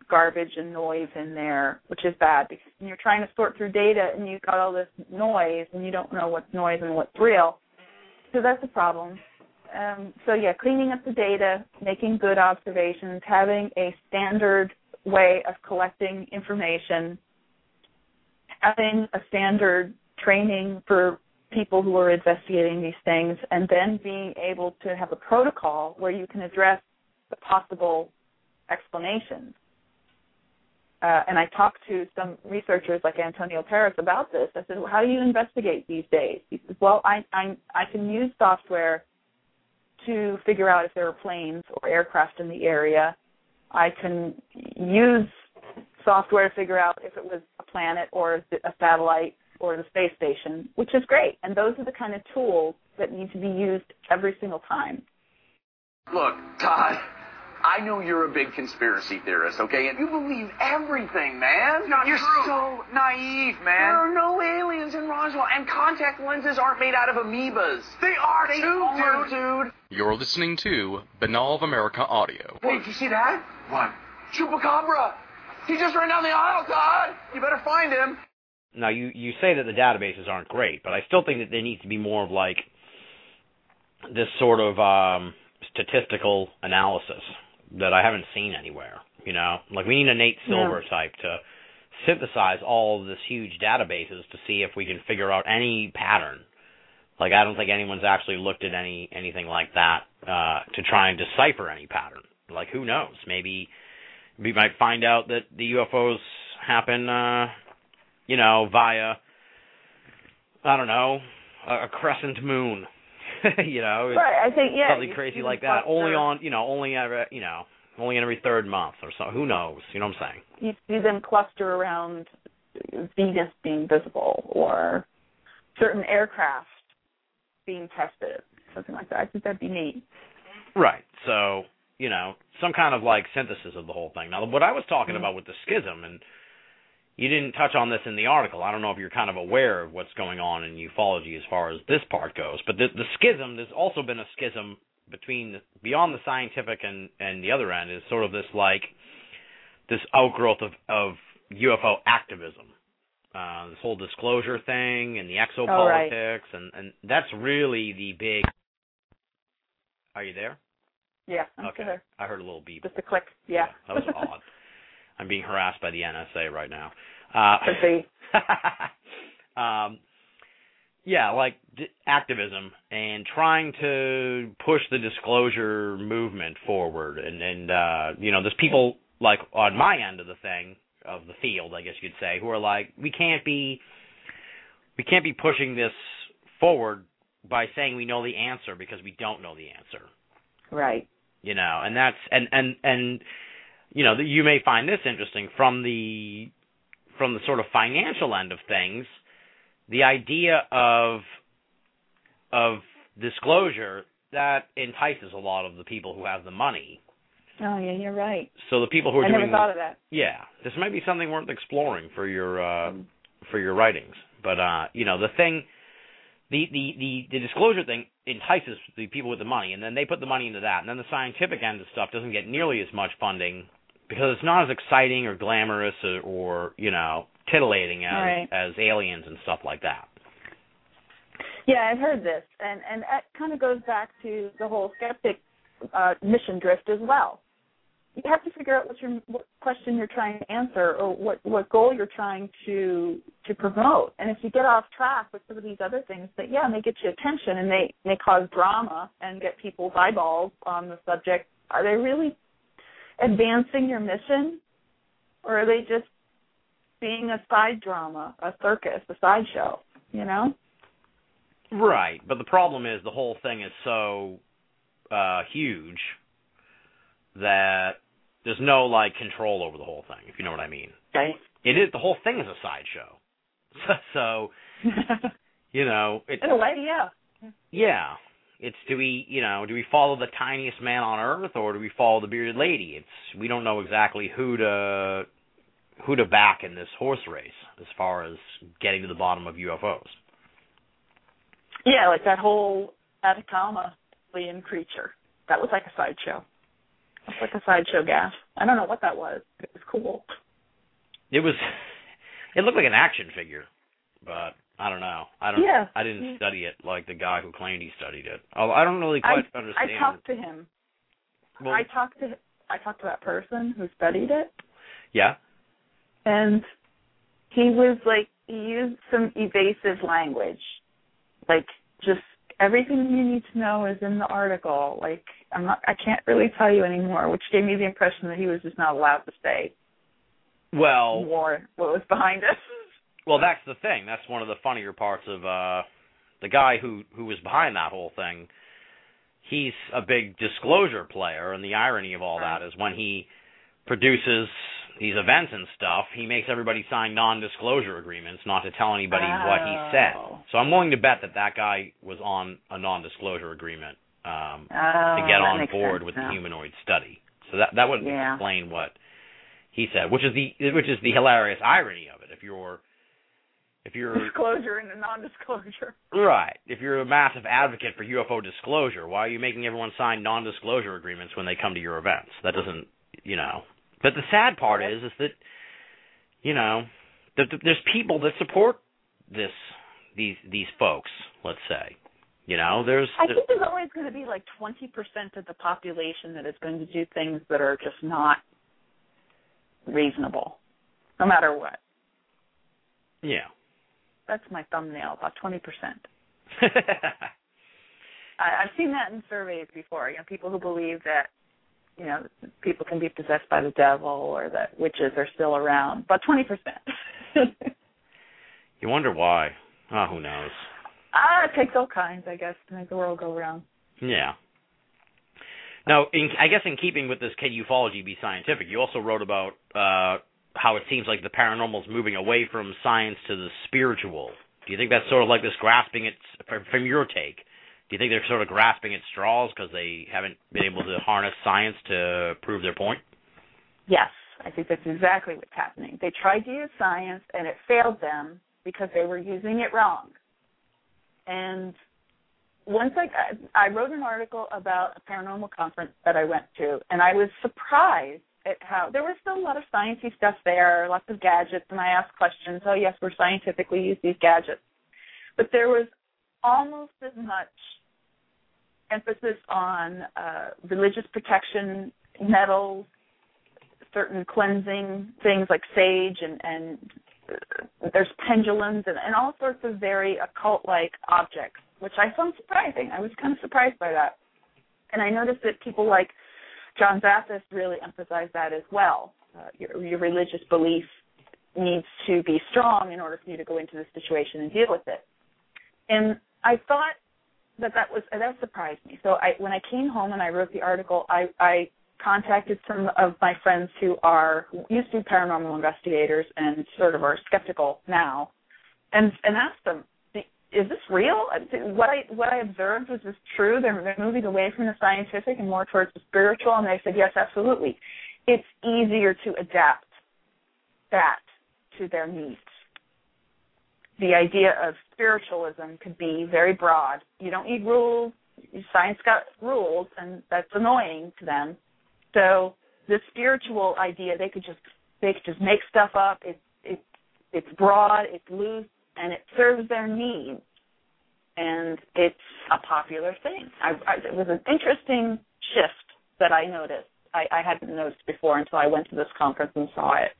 garbage and noise in there, which is bad because you're trying to sort through data and you've got all this noise and you don't know what's noise and what's real. So that's a problem. Um, so yeah, cleaning up the data, making good observations, having a standard way of collecting information, having a standard training for people who are investigating these things, and then being able to have a protocol where you can address the possible explanations. Uh, and I talked to some researchers like Antonio Paris about this. I said, well, "How do you investigate these days?" He says, "Well, I I, I can use software to figure out if there are planes or aircraft in the area. I can use software to figure out if it was a planet or a satellite or the space station, which is great. And those are the kind of tools that need to be used every single time. Look, Todd, I know you're a big conspiracy theorist, okay? And you believe everything, man. Not you're true. so naive, man. There There are no aliens in Roswell, and contact lenses aren't made out of amoebas. They are They too, are, dude. dude. You're listening to Banal of America Audio. Wait, did you see that? What? Chupacabra. He just ran down the aisle, Todd. You better find him. Now you you say that the databases aren't great, but I still think that there needs to be more of like this sort of um statistical analysis that I haven't seen anywhere. You know, like we need a Nate Silver type to synthesize all of this huge databases to see if we can figure out any pattern. Like I don't think anyone's actually looked at any anything like that uh to try and decipher any pattern. Like who knows? Maybe we might find out that the UFOs happen uh you know, via I don't know, a, a crescent moon. *laughs* you know, it's Right. I think yeah. something crazy like that. Only on, you know, only every, you know, only in every third month or so. Who knows? You know what I'm saying? you see them cluster around Venus being visible or certain aircraft being tested, something like that. I think that'd be neat. Right. So, you know, some kind of like synthesis of the whole thing. Now, what I was talking Mhm. about with the schism, and you didn't touch on this in the article. I don't know if you're kind of aware of what's going on in ufology as far as this part goes, but the, the schism, there's also been a schism between the, beyond the scientific and and the other end is sort of this like this outgrowth of of UFO activism. Uh, this whole disclosure thing and the exopolitics, and and that's really the big. Are you there? Yeah, I'm okay, there. I heard a little beep. Just a click. Yeah. that was odd. *laughs* I'm being harassed by the NSA right now. Uh, *laughs* um, yeah, like d- activism and trying to push the disclosure movement forward, and and uh, you know, there's people like on my end of the thing of the field, I guess you'd say, who are like, we can't be, we can't be pushing this forward by saying we know the answer because we don't know the answer Right. you know and that's and and and you know you may find this interesting from the from the sort of financial end of things the idea of of disclosure that entices a lot of the people who have the money. Oh yeah, you're right. so the people who are I doing never thought of that. yeah. This might be something worth exploring for your uh for your writings. But uh you know the thing the, the the the disclosure thing entices the people with the money and then they put the money into that. And then the scientific end of stuff doesn't get nearly as much funding because it's not as exciting or glamorous or, or you know titillating as Right. as aliens and stuff like that Yeah, I've heard this, and and that kind of goes back to the whole skeptic uh, mission drift as well. You have to figure out what your what question you're trying to answer or what what goal you're trying to to promote. And if you get off track with some of these other things, that yeah, may get you attention and they may cause drama and get people's eyeballs on the subject. Are they really advancing your mission, or are they just being a side drama, a circus, a sideshow? You know. right but the problem is the whole thing is so uh huge that there's no like control over the whole thing if you know what i mean Okay. it is the whole thing is a sideshow *laughs* so *laughs* you know it In a way, yeah. yeah it's do we you know do we follow the tiniest man on earth or do we follow the bearded lady it's we don't know exactly who to who to back in this horse race as far as getting to the bottom of ufos Yeah, like that whole Atacama alien creature. That was like a sideshow. That's like a sideshow gas. I don't know what that was. It was cool. it was *laughs* it looked like an action figure but i don't know i don't Yeah. i didn't mm. study it like the guy who claimed he studied it oh i don't really quite I, understand I talked to him. well, I talked to I talked to that person who studied it, yeah and he was like he used some evasive language, like just everything you need to know is in the article. Like I'm not I can't really tell you anymore, which gave me the impression that he was just not allowed to say well more what was behind it. *laughs* Well, that's the thing. That's one of the funnier parts of uh the guy who who was behind that whole thing. He's a big disclosure player, and the irony of all that is when he produces these events and stuff, he makes everybody sign non-disclosure agreements, not to tell anybody what he said. Oh. So I'm willing to bet that that guy was on a non-disclosure agreement um, Oh, to get on board sense with now. the humanoid study. So that that would Yeah. explain what he said, which is the which is the hilarious irony of it. If you're if you're disclosure and a non-disclosure. right, if you're a massive advocate for UFO disclosure, why are you making everyone sign non-disclosure agreements when they come to your events? That doesn't, you know. But the sad part is, is that, you know, there's people that support this these these folks. Let's say, you know, there's I think there's always going to be like 20% of the population that is going to do things that are just not reasonable, no matter what. yeah. That's my thumbnail, about 20%. *laughs* I, I've seen that in surveys before. You know, people who believe that, you know, people can be possessed by the devil or that witches are still around. About 20%. *laughs* you wonder why? Oh, who knows? ah, it takes all kinds, I guess, to make the world go round. Yeah. Now, in, I guess in keeping with this, can ufology be scientific? You also wrote about uh, how it seems like the paranormal is moving away from science to the spiritual. Do you think that's sort of like this grasping it from, from your take? Do you think they're sort of grasping at straws because they haven't been able to harness science to prove their point? Yes, I think that's exactly what's happening. They tried to use science and it failed them because they were using it wrong. And once I I wrote an article about a paranormal conference that I went to, and I was surprised at how there was still a lot of sciencey stuff there, lots of gadgets, and I asked questions. Oh yes, we're scientifically use these gadgets, but there was almost as much emphasis on uh, religious protection, metals, certain cleansing things like sage and and uh, there's pendulums and, and all sorts of very occult like objects, which I found surprising. I was kind of surprised by that. And I noticed that people like John Zaffis really emphasized that as well. Uh, your, your religious belief needs to be strong in order for you to go into the situation and deal with it. And I thought that that was that surprised me. So I when I came home and I wrote the article, I I contacted some of my friends who are who used to be paranormal investigators and sort of are skeptical now, and and asked them, "Is this real? What I what I observed was this true? They're, they're moving away from the scientific and more towards the spiritual." And they said, "Yes, absolutely. It's easier to adapt that to their needs." The idea of spiritualism could be very broad. You don't need rules. Science got rules, and that's annoying to them so the spiritual idea, they could just they could just make stuff up. It's it's it's broad, it's loose, and it serves their needs, and it's a popular thing. I, I, it was an interesting shift that I noticed. I, I hadn't noticed before until I went to this conference and saw it.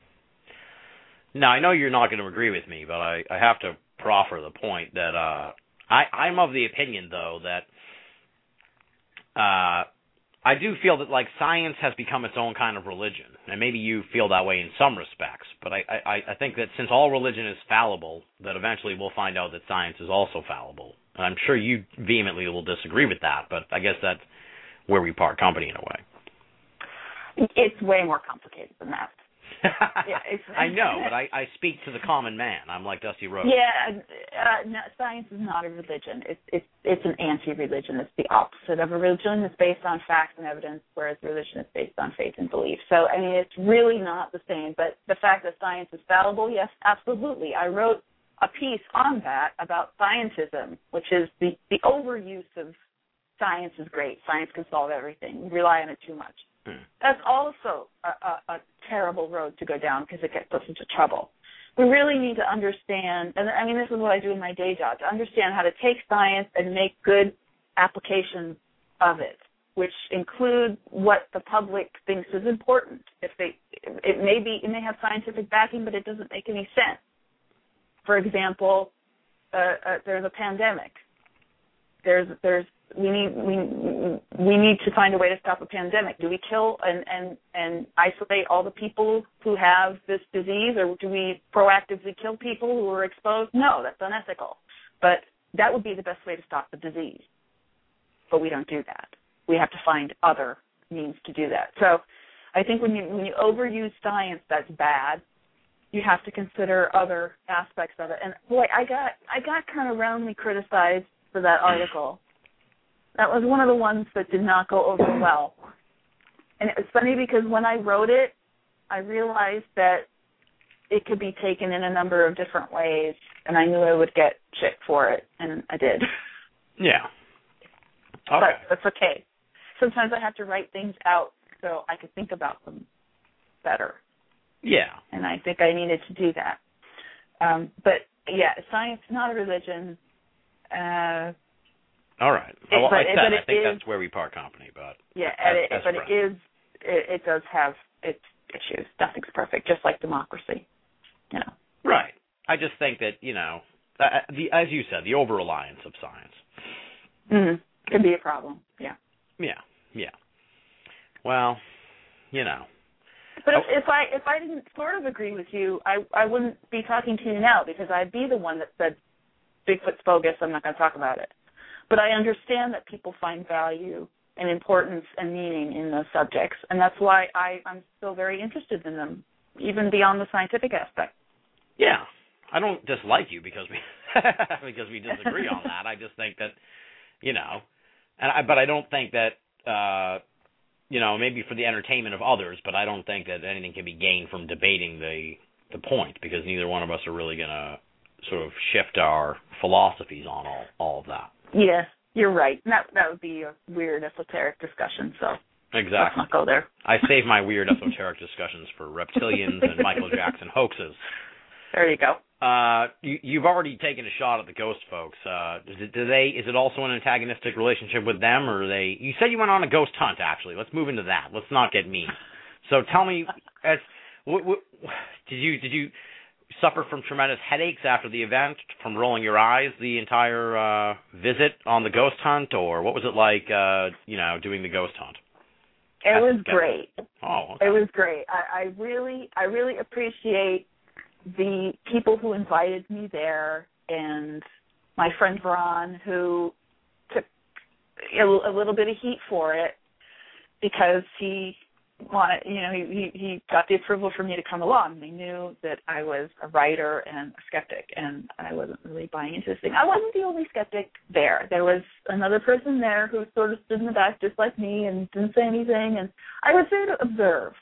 Now I know you're not going to agree with me, but I, I have to proffer the point that uh, I, I'm of the opinion though that uh, I do feel that like science has become its own kind of religion, and maybe you feel that way in some respects. But I, I, I think that since all religion is fallible, that eventually we'll find out that science is also fallible. And I'm sure you vehemently will disagree with that, but I guess that's where we part company in a way. It's way more complicated than that. Yeah, *laughs* I know, but I, *laughs* I speak to the common man. I'm like Dusty Rhodes. Yeah, uh, no, science is not a religion. It's it's it's an anti-religion. It's the opposite of a religion. It's based on facts and evidence, whereas religion is based on faith and belief. So I mean, it's really not the same. But the fact that science is fallible, yes, absolutely. I wrote a piece on that about scientism, which is the the overuse of science is great. Science can solve everything. We rely on it too much. Hmm. That's also a, a, a terrible road to go down because it gets us into trouble. We really need to understand, and I mean, this is what I do in my day job, to understand how to take science and make good applications of it, which include what the public thinks is important. If they, it may be, it may have scientific backing, but it doesn't make any sense. For example, uh, uh, there's a pandemic. There's there's we need we we need to find a way to stop a pandemic. Do we kill and and and isolate all the people who have this disease, or do we proactively kill people who are exposed? No, that's unethical. But that would be the best way to stop the disease. But we don't do that. We have to find other means to do that. So, I think when you when you overuse science, that's bad. You have to consider other aspects of it. And boy, I got I got kind of roundly criticized for that article that was one of the ones that did not go over well. And it was funny because when I wrote it, I realized that it could be taken in a number of different ways, and I knew I would get shit for it, and I did. *laughs* Yeah. Okay. But that's okay. Sometimes I have to write things out so I could think about them better. Yeah. And I think I needed to do that. Um, but yeah, science is not a religion. Uh, all right. It, well, but, I, said, but I think is, that's where we part company, but yeah, as, it, but friends. it is it, it does have its issues. Nothing's perfect, just like democracy. You know. Right. I just think that you know, the as you said, the over reliance of science mm-hmm. could be a problem. Yeah. Yeah. Yeah. Well, you know. But oh. if, if I if I didn't sort of agree with you, I I wouldn't be talking to you now because I'd be the one that said Bigfoot's bogus. I'm not going to talk about it. But I understand that people find value and importance and meaning in those subjects, and that's why I, I'm still very interested in them, even beyond the scientific aspect. Yeah, I don't dislike you because we *laughs* because we disagree on that. I just think that you know and I, but I don't think that uh, you know maybe for the entertainment of others, but I don't think that anything can be gained from debating the the point because neither one of us are really going to sort of shift our philosophies on all all of that. Yeah, you're right. That that would be a weird esoteric discussion. So let's Exactly. not go there. I save my weird esoteric discussions for reptilians and *laughs* Michael Jackson hoaxes. There you go. Uh, you, you've already taken a shot at the ghost folks. Uh, it, do they? Is it also an antagonistic relationship with them, or they? You said you went on a ghost hunt. Actually, let's move into that. Let's not get mean. So tell me, as what, what, did you did you suffer from tremendous headaches after the event from rolling your eyes the entire uh, visit on the ghost hunt, or what was it like? Uh, you know, doing the ghost hunt. It was great. Oh, okay. It was great. I, I really, I really appreciate the people who invited me there, and my friend Veron, who took a, a little bit of heat for it because he wanted, you know, he, he he got the approval for me to come along. They knew that I was a writer and a skeptic, and I wasn't really buying into this thing. I wasn't the only skeptic there. There was another person there who sort of stood in the back just like me and didn't say anything, and I was there to observe.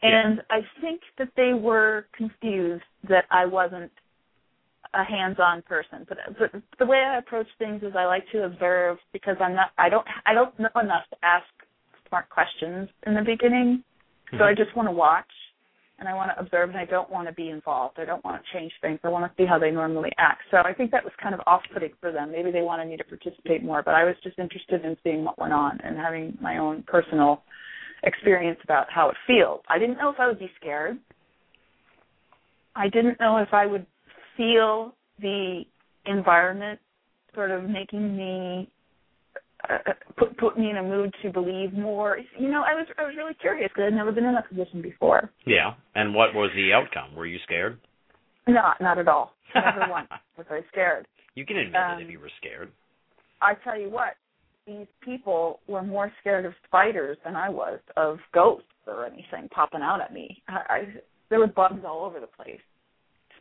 And I think that they were confused that I wasn't a hands-on person. But, but the way I approach things is I like to observe because I'm not. I don't. I don't know enough to ask smart questions in the beginning. So I mm-hmm. just want to watch and I want to observe and I don't want to be involved. I don't want to change things. I want to see how they normally act. So I think that was kind of off-putting for them. Maybe they wanted me to participate more, but I was just interested in seeing what went on and having my own personal experience about how it feels. I didn't know if I would be scared. I didn't know if I would feel the environment sort of making me uh, put put me in a mood to believe more. You know, I was I was really curious because I'd never been in that position before. Yeah. And what was the outcome? Were you scared? Not not at all. Never *laughs* once was I scared. You can admit it if Um, you were scared. I tell you what, these people were more scared of spiders than I was of ghosts or anything popping out at me. I, I there were bugs all over the place,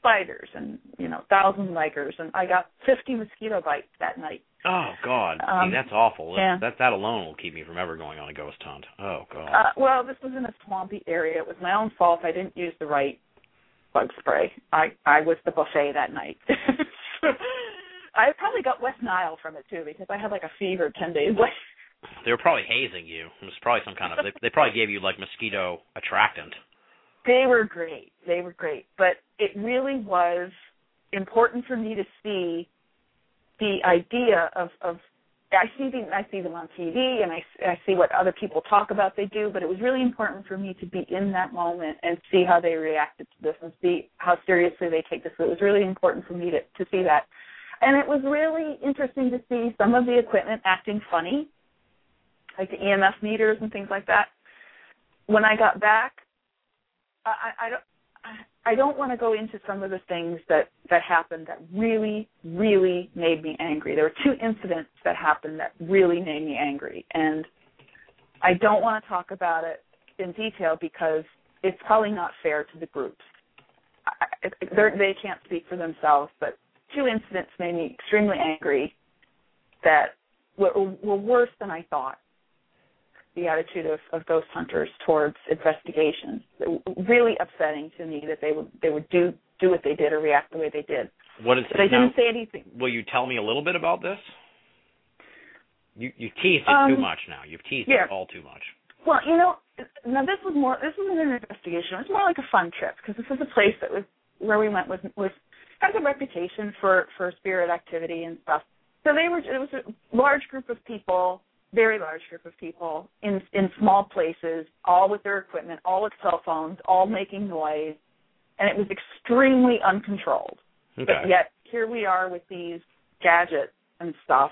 spiders and you know thousand ligers, and I got fifty mosquito bites that night. Oh God, Um, See, that's awful. yeah. That that alone will keep me from ever going on a ghost hunt. Oh God. Uh, well, this was in a swampy area. It was my own fault. I didn't use the right bug spray. I I was the buffet that night. *laughs* I probably got West Nile from it too because I had like a fever ten days later. they were probably hazing you. It was probably some kind of. They, they probably gave you like mosquito attractant. They were great. They were great. But it really was important for me to see the idea of of I see them I see them on TV and I I see what other people talk about they do, but it was really important for me to be in that moment and see how they reacted to this and see how seriously they take this. It was really important for me to to see that. And it was really interesting to see some of the equipment acting funny, like the EMF meters and things like that. When I got back, I, I don't I don't want to go into some of the things that that happened that really really made me angry. There were two incidents that happened that really made me angry, and I don't want to talk about it in detail because it's probably not fair to the groups. I, they can't speak for themselves, but two incidents made me extremely angry that were, were worse than I thought the attitude of, of ghost hunters towards investigations. It was really upsetting to me that they would they would do do what they did or react the way they did. What is But I now, didn't say anything. Will you tell me a little bit about this? You you teased it Um, too much now. You've teased yeah. it all too much. Well, you know, now this was more this wasn't an investigation. It was more like a fun trip because this was a place that was where we went was was has a reputation for for spirit activity and stuff. So they were it was a large group of people, very large group of people in in small places, all with their equipment, all with cell phones, all making noise, and it was extremely uncontrolled. Okay. But yet here we are with these gadgets and stuff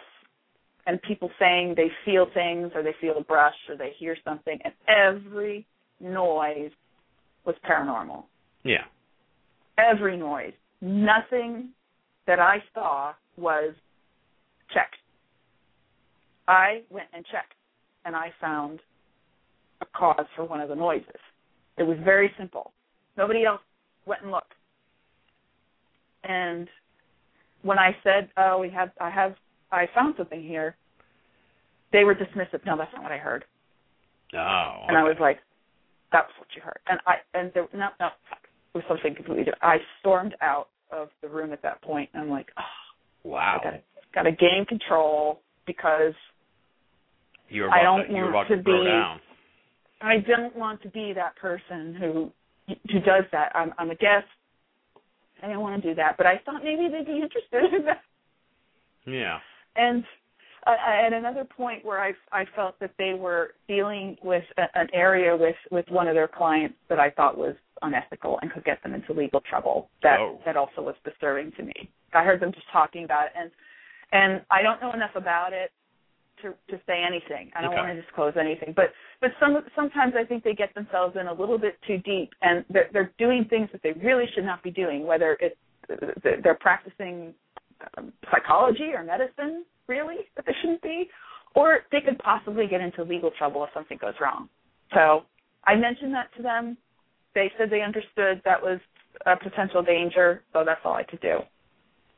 and people saying they feel things or they feel a brush or they hear something and every noise was paranormal. yeah. Every noise. Nothing that I saw was checked. I went and checked and I found a cause for one of the noises. It was very simple. Nobody else went and looked. And when I said, "Oh, we have I have I found something here," they were dismissive. No, that's not what I heard. Oh. And I was like, that's what you heard. And I and there no no it was something completely different. I stormed out of the room at that point and I'm like, oh, wow. I gotta gotta gain control because You were I don't to, you were want about to, to be- down. I don't want to be that person who who does that. I'm I'm a guest. I don't want to do that, but I thought maybe they'd be interested in that. Yeah. And uh, at another point where I I felt that they were dealing with a, an area with with one of their clients that I thought was unethical and could get them into legal trouble. That Oh. that also was disturbing to me. I heard them just talking about it, and and I don't know enough about it to to say anything. I don't Okay. want to disclose anything, but but some sometimes I think they get themselves in a little bit too deep, and they're they're doing things that they really should not be doing. Whether it's they're practicing um, psychology or medicine, really that they shouldn't be, or they could possibly get into legal trouble if something goes wrong. So I mentioned that to them. They said they understood that was a potential danger, so that's all I could do.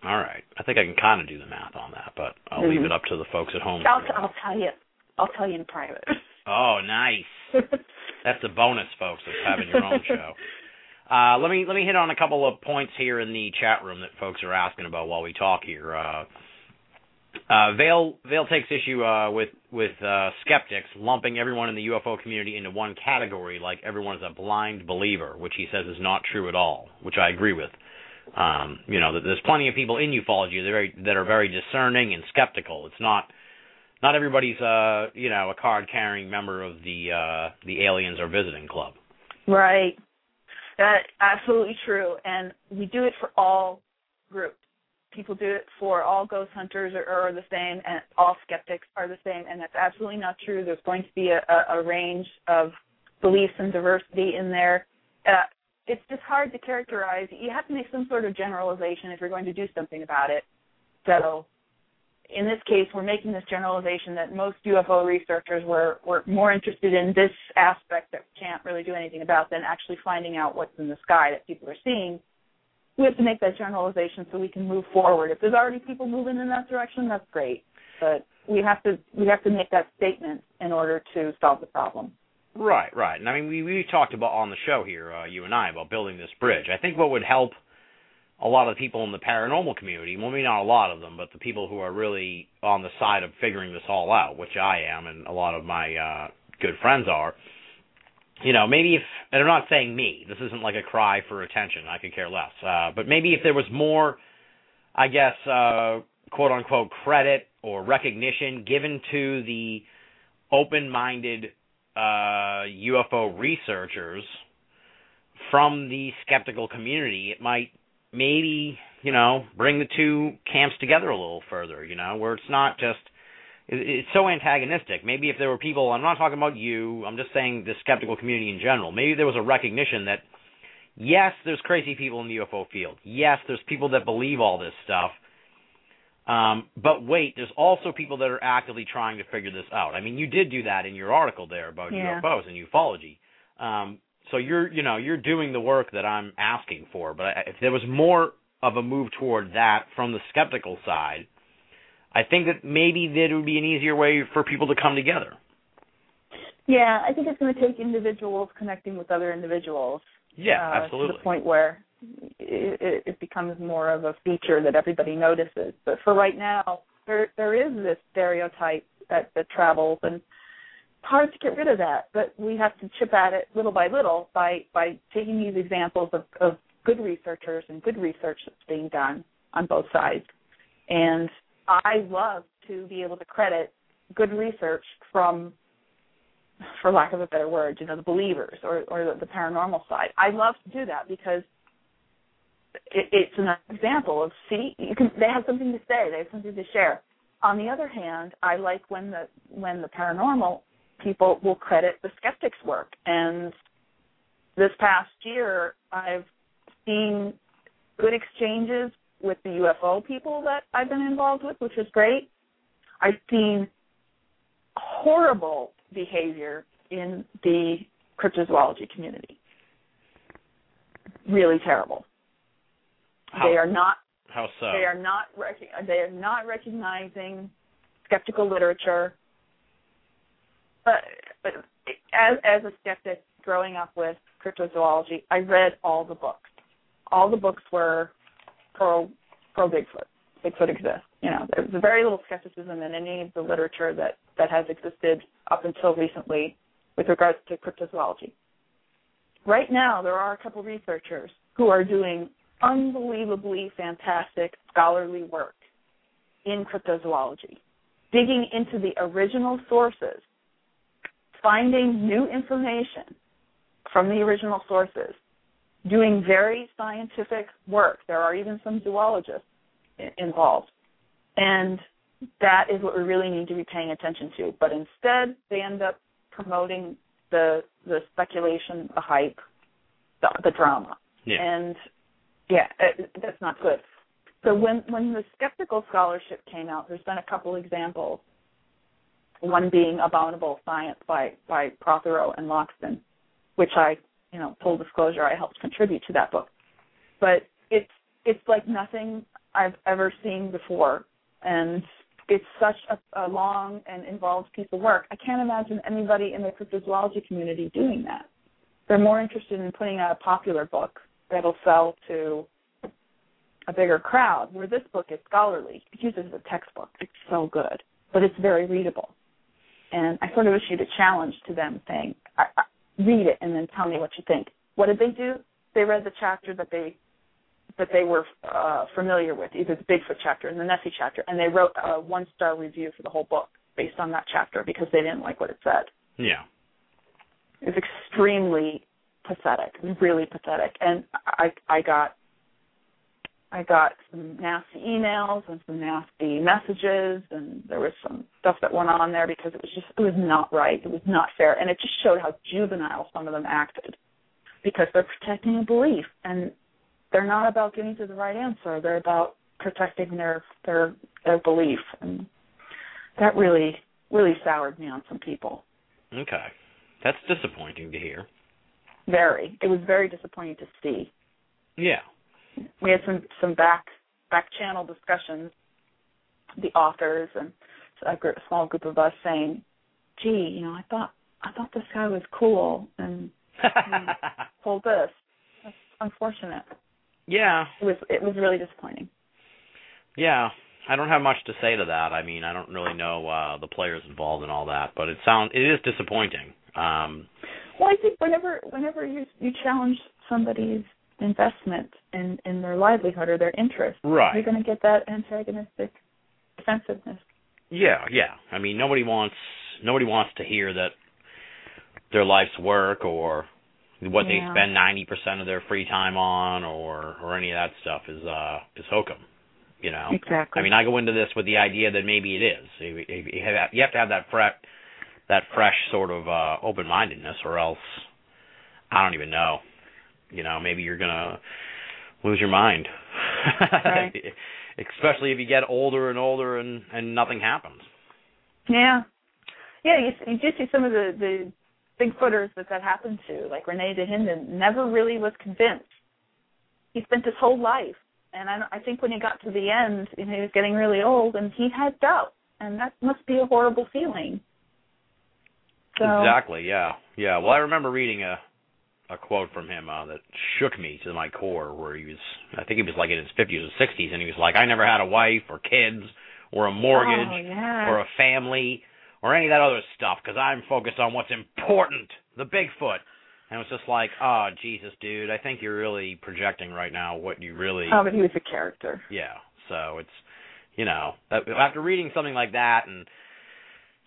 All right. I think I can kind of do the math on that, but I'll leave Mhm. it up to the folks at home. I'll, I'll tell you. I'll tell you in private. *laughs* Oh, nice. *laughs* That's the bonus, folks, of having your own show. Uh, let me let me hit on a couple of points here in the chat room that folks are asking about while we talk here. Uh, uh, Vale Vale takes issue uh, with with uh, skeptics lumping everyone in the UFO community into one category, like everyone is a blind believer, which he says is not true at all. Which I agree with. Um, you know, there's plenty of people in ufology that are very, that are very discerning and skeptical. It's not not everybody's uh you know a card carrying member of the uh the aliens or visiting club. Right. That absolutely true. And we do it for all groups. People do it for all ghost hunters are, are the same and all skeptics are the same and that's absolutely not true. There's going to be a, a, a range of beliefs and diversity in there. Uh, it's just hard to characterize. You have to make some sort of generalization if you're going to do something about it. So in this case, we're making this generalization that most UFO researchers were, were more interested in this aspect that we can't really do anything about than actually finding out what's in the sky that people are seeing. We have to make that generalization so we can move forward. If there's already people moving in that direction, that's great. But we have to we have to make that statement in order to solve the problem. Right, right. And I mean, we we talked about on the show here, uh, you and I, about building this bridge. I think what would help a lot of the people in the paranormal community, well, maybe not a lot of them, but the people who are really on the side of figuring this all out, which I am, and a lot of my uh, good friends are. You know, maybe if, and I'm not saying me, this isn't like a cry for attention, I could care less, uh, but maybe if there was more, I guess, uh, quote unquote, credit or recognition given to the open minded uh, UFO researchers from the skeptical community, it might maybe, you know, bring the two camps together a little further, you know, where it's not just it's so antagonistic. Maybe if there were people, I'm not talking about you, I'm just saying the skeptical community in general. Maybe there was a recognition that yes, there's crazy people in the UFO field. Yes, there's people that believe all this stuff. Um, but wait, there's also people that are actively trying to figure this out. I mean, you did do that in your article there about Yeah. UFOs and ufology. Um, so you're, you know, you're doing the work that I'm asking for. But I- if there was more of a move toward that from the skeptical side, I think that maybe that would be an easier way for people to come together. Yeah, I think it's going to take individuals connecting with other individuals. Yeah, uh, To the point where it, it, becomes more of a feature that everybody notices. But for right now, there there is this stereotype that that travels, and it's hard to get rid of that. But we have to chip at it little by little by by taking these examples of, of good researchers and good research that's being done on both sides. And I love to be able to credit good research from for lack of a better word, you know, the believers or, or the, the paranormal side. I love to do that because it, it's an example of see, you can they have something to say, they have something to share. On the other hand, I like when the when the paranormal people will credit the skeptics' work. And this past year, I've seen good exchanges with the UFO people that I've been involved with, which is great. I've seen horrible behavior in the cryptozoology community. Really terrible. How, They are not how so? they are not rec- they are not recognizing skeptical literature. but, but as as a skeptic growing up with cryptozoology, I read all the books. All the books were pro pro Bigfoot. Bigfoot exists. You know, there's very little skepticism in any of the literature that that has existed up until recently with regards to cryptozoology. Right now, there are a couple researchers who are doing unbelievably fantastic scholarly work in cryptozoology, digging into the original sources, finding new information from the original sources, doing very scientific work. There are even some zoologists involved. And that is what we really need to be paying attention to. But instead, they end up promoting the the speculation, the hype, the, the drama, Yeah. and yeah, it, that's not good. So when when the skeptical scholarship came out, there's been a couple examples. One being Abominable Science by by Prothero and Loxton, which I, you know, full disclosure, I helped contribute to that book. But it's it's like nothing I've ever seen before, and it's such a, a long and involved piece of work. I can't imagine anybody in the cryptozoology community doing that. They're more interested in putting out a popular book that'll sell to a bigger crowd, where this book is scholarly. It's used as a textbook. It's so good, but it's very readable. And I sort of issued a challenge to them saying, I, I, read it and then tell me what you think. What did they do? They read the chapter that they that they were uh, familiar with, either the Bigfoot chapter and the Nessie chapter, and they wrote a one star review for the whole book based on that chapter because they didn't like what it said. Yeah. it's extremely pathetic, really pathetic. And I I got I got some nasty emails and some nasty messages and there was some stuff that went on there because it was just it was not right. It was not fair. And it just showed how juvenile some of them acted. Because they're protecting a belief and they're not about getting to the right answer. They're about protecting their their their belief. And that really really soured me on some people. Okay. That's disappointing to hear. Very. It was very disappointing to see. Yeah. we had some some back back channel discussions, the authors and a, group, a small group of us saying, "Gee, you know, I thought I thought this guy was cool and *laughs* pulled this. That's unfortunate. yeah. It was it was really disappointing. Yeah. I don't have much to say to that. I mean, I don't really know uh the players involved and all that, but it sound it is disappointing. Um Well, I think whenever whenever you you challenge somebody's investment in in their livelihood or their interest, Right. you're going to get that antagonistic defensiveness. Yeah, yeah. I mean, nobody wants nobody wants to hear that their life's work or what they spend ninety percent of their free time on or or any of that stuff is uh is hokum. You know. Exactly. I mean, I go into this with the idea that maybe it is. You you have you have to have that that fresh sort of uh open mindedness, or else I don't even know. You know, maybe you're gonna lose your mind. Right. *laughs* Especially if you get older and older and and nothing happens. Yeah, yeah. You, you do see some of the the big footers that that happened to, like Rene Dahinden, never really was convinced. He spent his whole life, and I, I think when he got to the end, you know, he was getting really old, and he had doubt, and that must be a horrible feeling. So, Exactly. Yeah. Yeah. Well, I remember reading a a quote from him uh, that shook me to my core, where he was, I think he was like in his fifties or sixties, and he was like, "I never had a wife or kids or a mortgage Oh, yeah. or a family or any of that other stuff because I'm focused on what's important, the Bigfoot." And it was just like, "Oh, Jesus, dude, I think you're really projecting right now what you really." Oh, but he was a character. Yeah. So it's, you know, after reading something like that and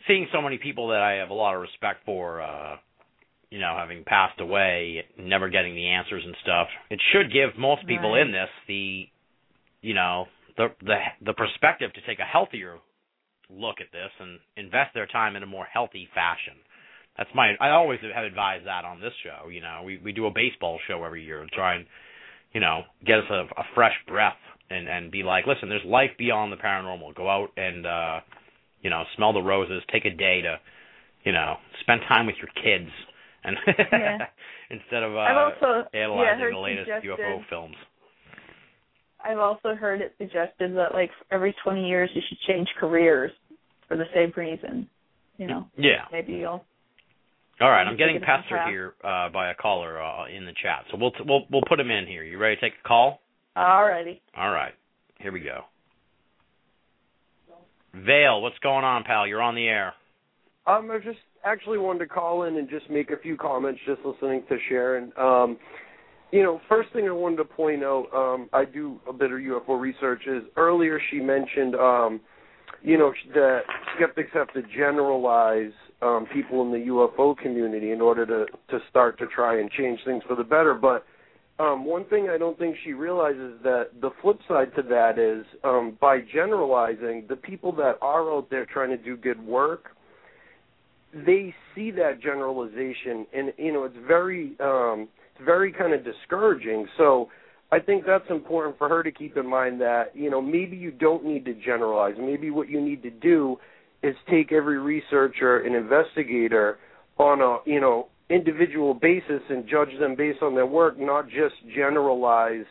seeing so many people that I have a lot of respect for, uh, you know, having passed away, never getting the answers and stuff, it should give most people Right. in this the, you know, the the the perspective to take a healthier look at this and invest their time in a more healthy fashion. That's my. I always have advised that on this show. You know, we we do a baseball show every year to try and, you know, get us a, a fresh breath and and be like, listen, there's life beyond the paranormal. Go out and, uh, you know, smell the roses. Take a day to, you know, spend time with your kids, and Yeah. *laughs* instead of uh, I've also analyzing heard the latest UFO films. I've also heard it suggested that like every 20 years you should change careers for the same reason. You know, Yeah. maybe you'll All right, I'm getting pestered here uh, by a caller uh, in the chat, so we'll we'll we'll put him in here. You ready to take a call? Alrighty. All right, here we go. Vale, what's going on, pal? You're on the air. Um, I just actually wanted to call in and just make a few comments just listening to Sharon. Um, you know, first thing I wanted to point out, um, I do a bit of UFO research, is earlier she mentioned, um, you know, that skeptics have to generalize um, people in the UFO community in order to, to start to try and change things for the better. But um, one thing I don't think she realizes that the flip side to that is um, by generalizing, the people that are out there trying to do good work, they see that generalization, and you know it's very um, it's very kind of discouraging. So I think that's important for her to keep in mind that you know maybe you don't need to generalize. Maybe what you need to do is take every researcher and investigator on a you know individual basis and judge them based on their work, not just generalize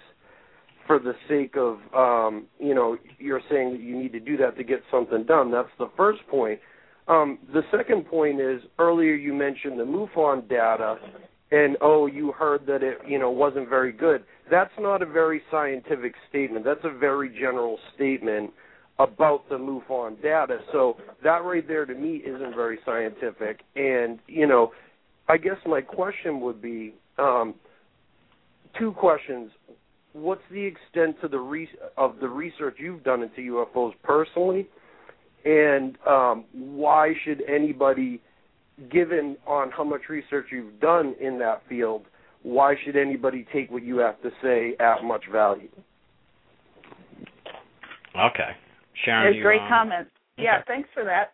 for the sake of um, you know you're saying that you need to do that to get something done. That's the first point. Um, the second point is earlier you mentioned the MUFON data, and oh, you heard that it you know wasn't very good. That's not a very scientific statement. That's a very general statement about the MUFON data. So that right there to me isn't very scientific. And you know, I guess my question would be um, two questions. What's the extent to the re- of the research you've done into UFOs personally? and um, why should anybody, given on how much research you've done in that field, why should anybody take what you have to say at much value? Okay, Sharon. There's great um, comments. Yeah, okay. thanks for that.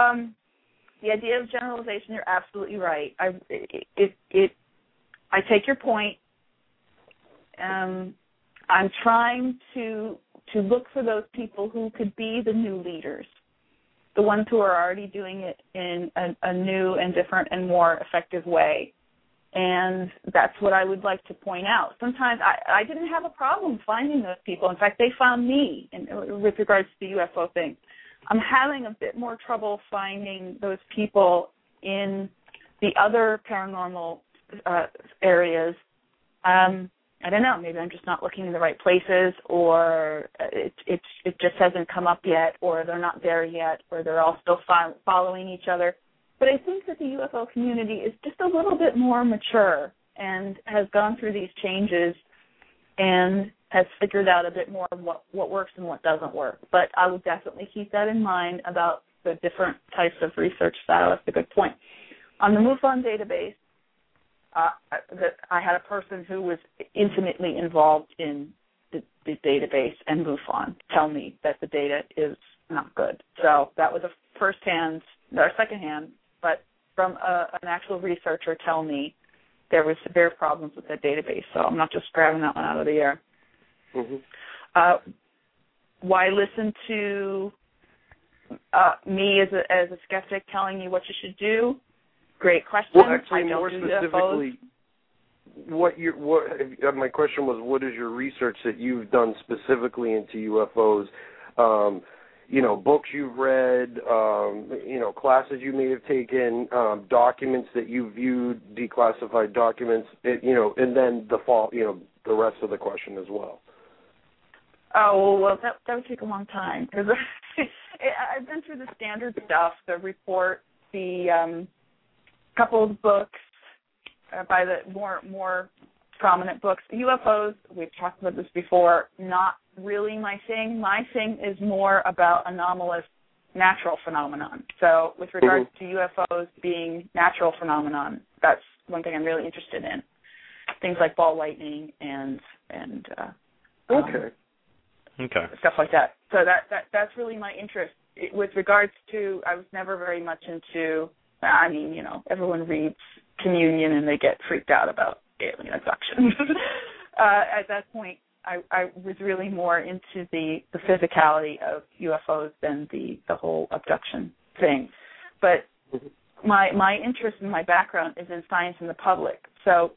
Um, the idea of generalization, you're absolutely right. I it it, it I take your point. Um, I'm trying to to look for those people who could be the new leaders, the ones who are already doing it in a, a new and different and more effective way. And that's what I would like to point out. Sometimes I, I didn't have a problem finding those people. In fact, they found me in, with regards to the UFO thing. I'm having a bit more trouble finding those people in the other paranormal uh, areas. Um, I don't know. Maybe I'm just not looking in the right places, or it it it just hasn't come up yet, or they're not there yet, or they're all still fo- following each other. But I think that the UFO community is just a little bit more mature and has gone through these changes and has figured out a bit more of what what works and what doesn't work. But I will definitely keep that in mind about the different types of research style. That's a good point. On the MUFON database, uh, that I had a person who was intimately involved in the, the database and MUFON tell me that the data is not good. So that was a first hand or second hand, but from a, an actual researcher tell me there was severe problems with that database. So I'm not just grabbing that one out of the air. Mm-hmm. Uh, why listen to uh, me as a as a skeptic telling you what you should do? Great question. Well, I actually, don't more specifically, what your what uh, my question was, what is your research that you've done specifically into UFOs? Um, you know, books you've read, um, you know, classes you may have taken, um, documents that you viewed, declassified documents, it, you know, and then the fall, you know, the rest of the question as well. Oh well, that that would take a long time because *laughs* I've been through the standard stuff, the report, the um, couple of books uh, by the more more prominent books. UFOs, we've talked about this before, not really my thing. My thing is more about anomalous natural phenomenon. So with regards to UFOs being natural phenomenon, that's one thing I'm really interested in. Things like ball lightning and and uh, um, Okay. Stuff like that. So that that that's really my interest. It, with regards to, I was never very much into. I mean, you know, everyone reads Communion and they get freaked out about alien abduction. *laughs* uh, at that point, I, I was really more into the the physicality of UFOs than the the whole abduction thing. But my my interest and my background is in science and the public. So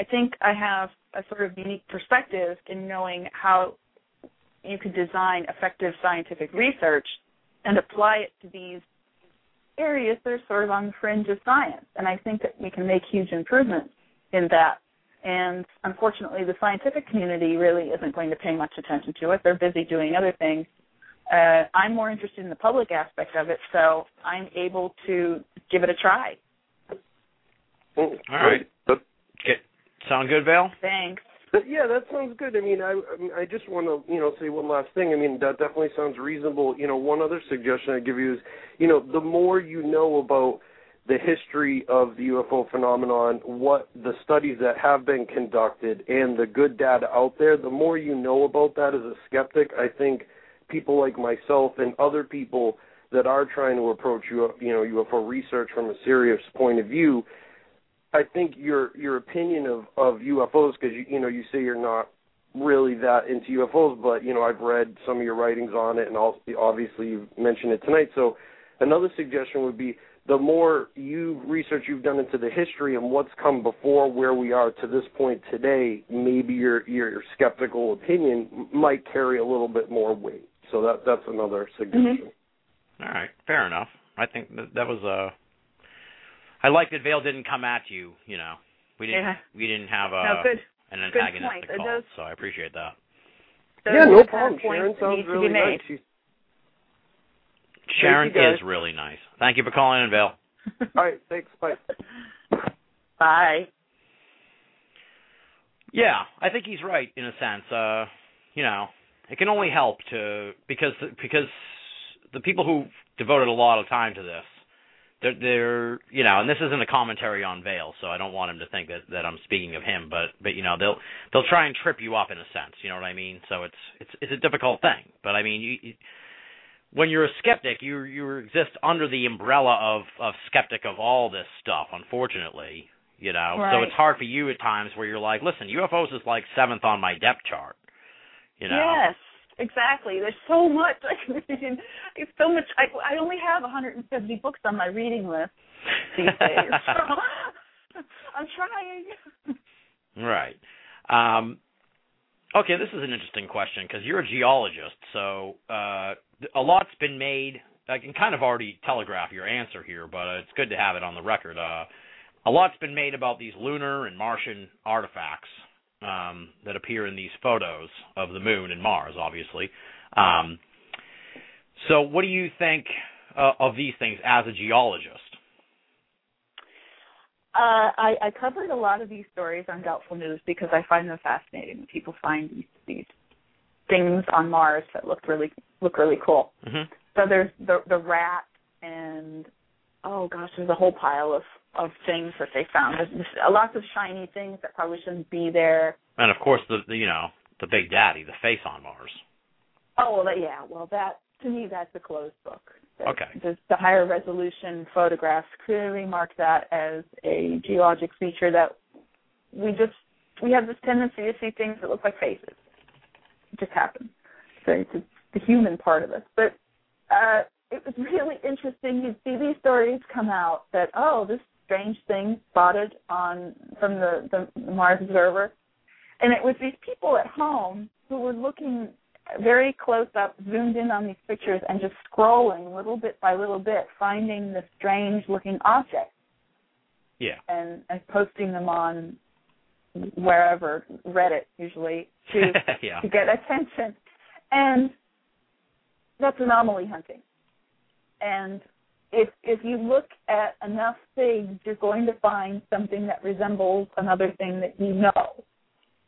I think I have a sort of unique perspective in knowing how you could design effective scientific research and apply it to these areas that are sort of on the fringe of science, and I think that we can make huge improvements in that. And unfortunately, the scientific community really isn't going to pay much attention to it. They're busy doing other things. Uh, I'm more interested in the public aspect of it, so I'm able to give it a try. Well, All right. But, Get, sound good, Vale? Thanks. Yeah, that sounds good. I mean, I I, just want to you know say one last thing. I mean, that definitely sounds reasonable. You know, one other suggestion I give you is, you know, the more you know about the history of the UFO phenomenon, what the studies that have been conducted, and the good data out there, the more you know about that as a skeptic, I think people like myself and other people that are trying to approach you know UFO research from a serious point of view, I think your your opinion of of UFOs because you you know you say you're not really that into UFOs, but you know I've read some of your writings on it, and also obviously you've mentioned it tonight. So another suggestion would be the more you research you've done into the history and what's come before where we are to this point today, maybe your your skeptical opinion might carry a little bit more weight. So that that's another suggestion. All right, fair enough. I think that, that was uh I like that Vale didn't come at you. You know, we didn't Yeah. we didn't have a No, good. an good antagonistic point. Call, does- so I appreciate that. Yeah, no problem. points Sharon that sounds need to really be nice. made. She's Sharon is really nice. Thank you for calling in, Vale. *laughs* all right. Thanks. Bye. Bye. Yeah, I think he's right in a sense. Uh, you know, it can only help to because because the people who devoted a lot of time to this, they're they're you know, and this isn't a commentary on Vale, so I don't want him to think that that I'm speaking of him, but but you know, they'll they'll try and trip you up in a sense, you know what I mean? So it's it's it's a difficult thing, but I mean, you, you when you're a skeptic, you you exist under the umbrella of of skeptic of all this stuff, unfortunately. You know, so it's hard for you at times where you're like, listen, UFOs is like seventh on my depth chart. You know, Yes, exactly. There's so much I can read. It's so much. I, I only have 170 books on my reading list these days. *laughs* I'm trying. Right. Um, okay, this is an interesting question because you're a geologist, so uh, a lot's been made. I can kind of already telegraph your answer here, but it's good to have it on the record. Uh, a lot's been made about these lunar and Martian artifacts um, that appear in these photos of the moon and Mars, obviously. Um, so, what do you think uh, of these things as a geologist? Uh, I, I covered a lot of these stories on Doubtful News because I find them fascinating. People find these these things on Mars that look really look really cool. hmm So there's the the rat and oh gosh, there's a whole pile of of things that they found. There's, lots of shiny things that probably shouldn't be there. And of course, the, the you know the Big Daddy, the face on Mars. Oh well, that, yeah. Well, that to me that's a closed book. The- Okay. The, the higher resolution photographs clearly mark that as a geologic feature that we just we have this tendency to see things that look like faces. It just happens. So it's it's the human part of us. But uh, it was really interesting. You'd see these stories come out that oh, this strange thing spotted on from the, the Mars observer, and it was these people at home who were looking very close up, zoomed in on these pictures, and just scrolling little bit by little bit, finding the strange looking objects Yeah. and and posting them on wherever Reddit usually to *laughs* yeah. to get attention. And that's anomaly hunting. And if if you look at enough things, you're going to find something that resembles another thing that you know.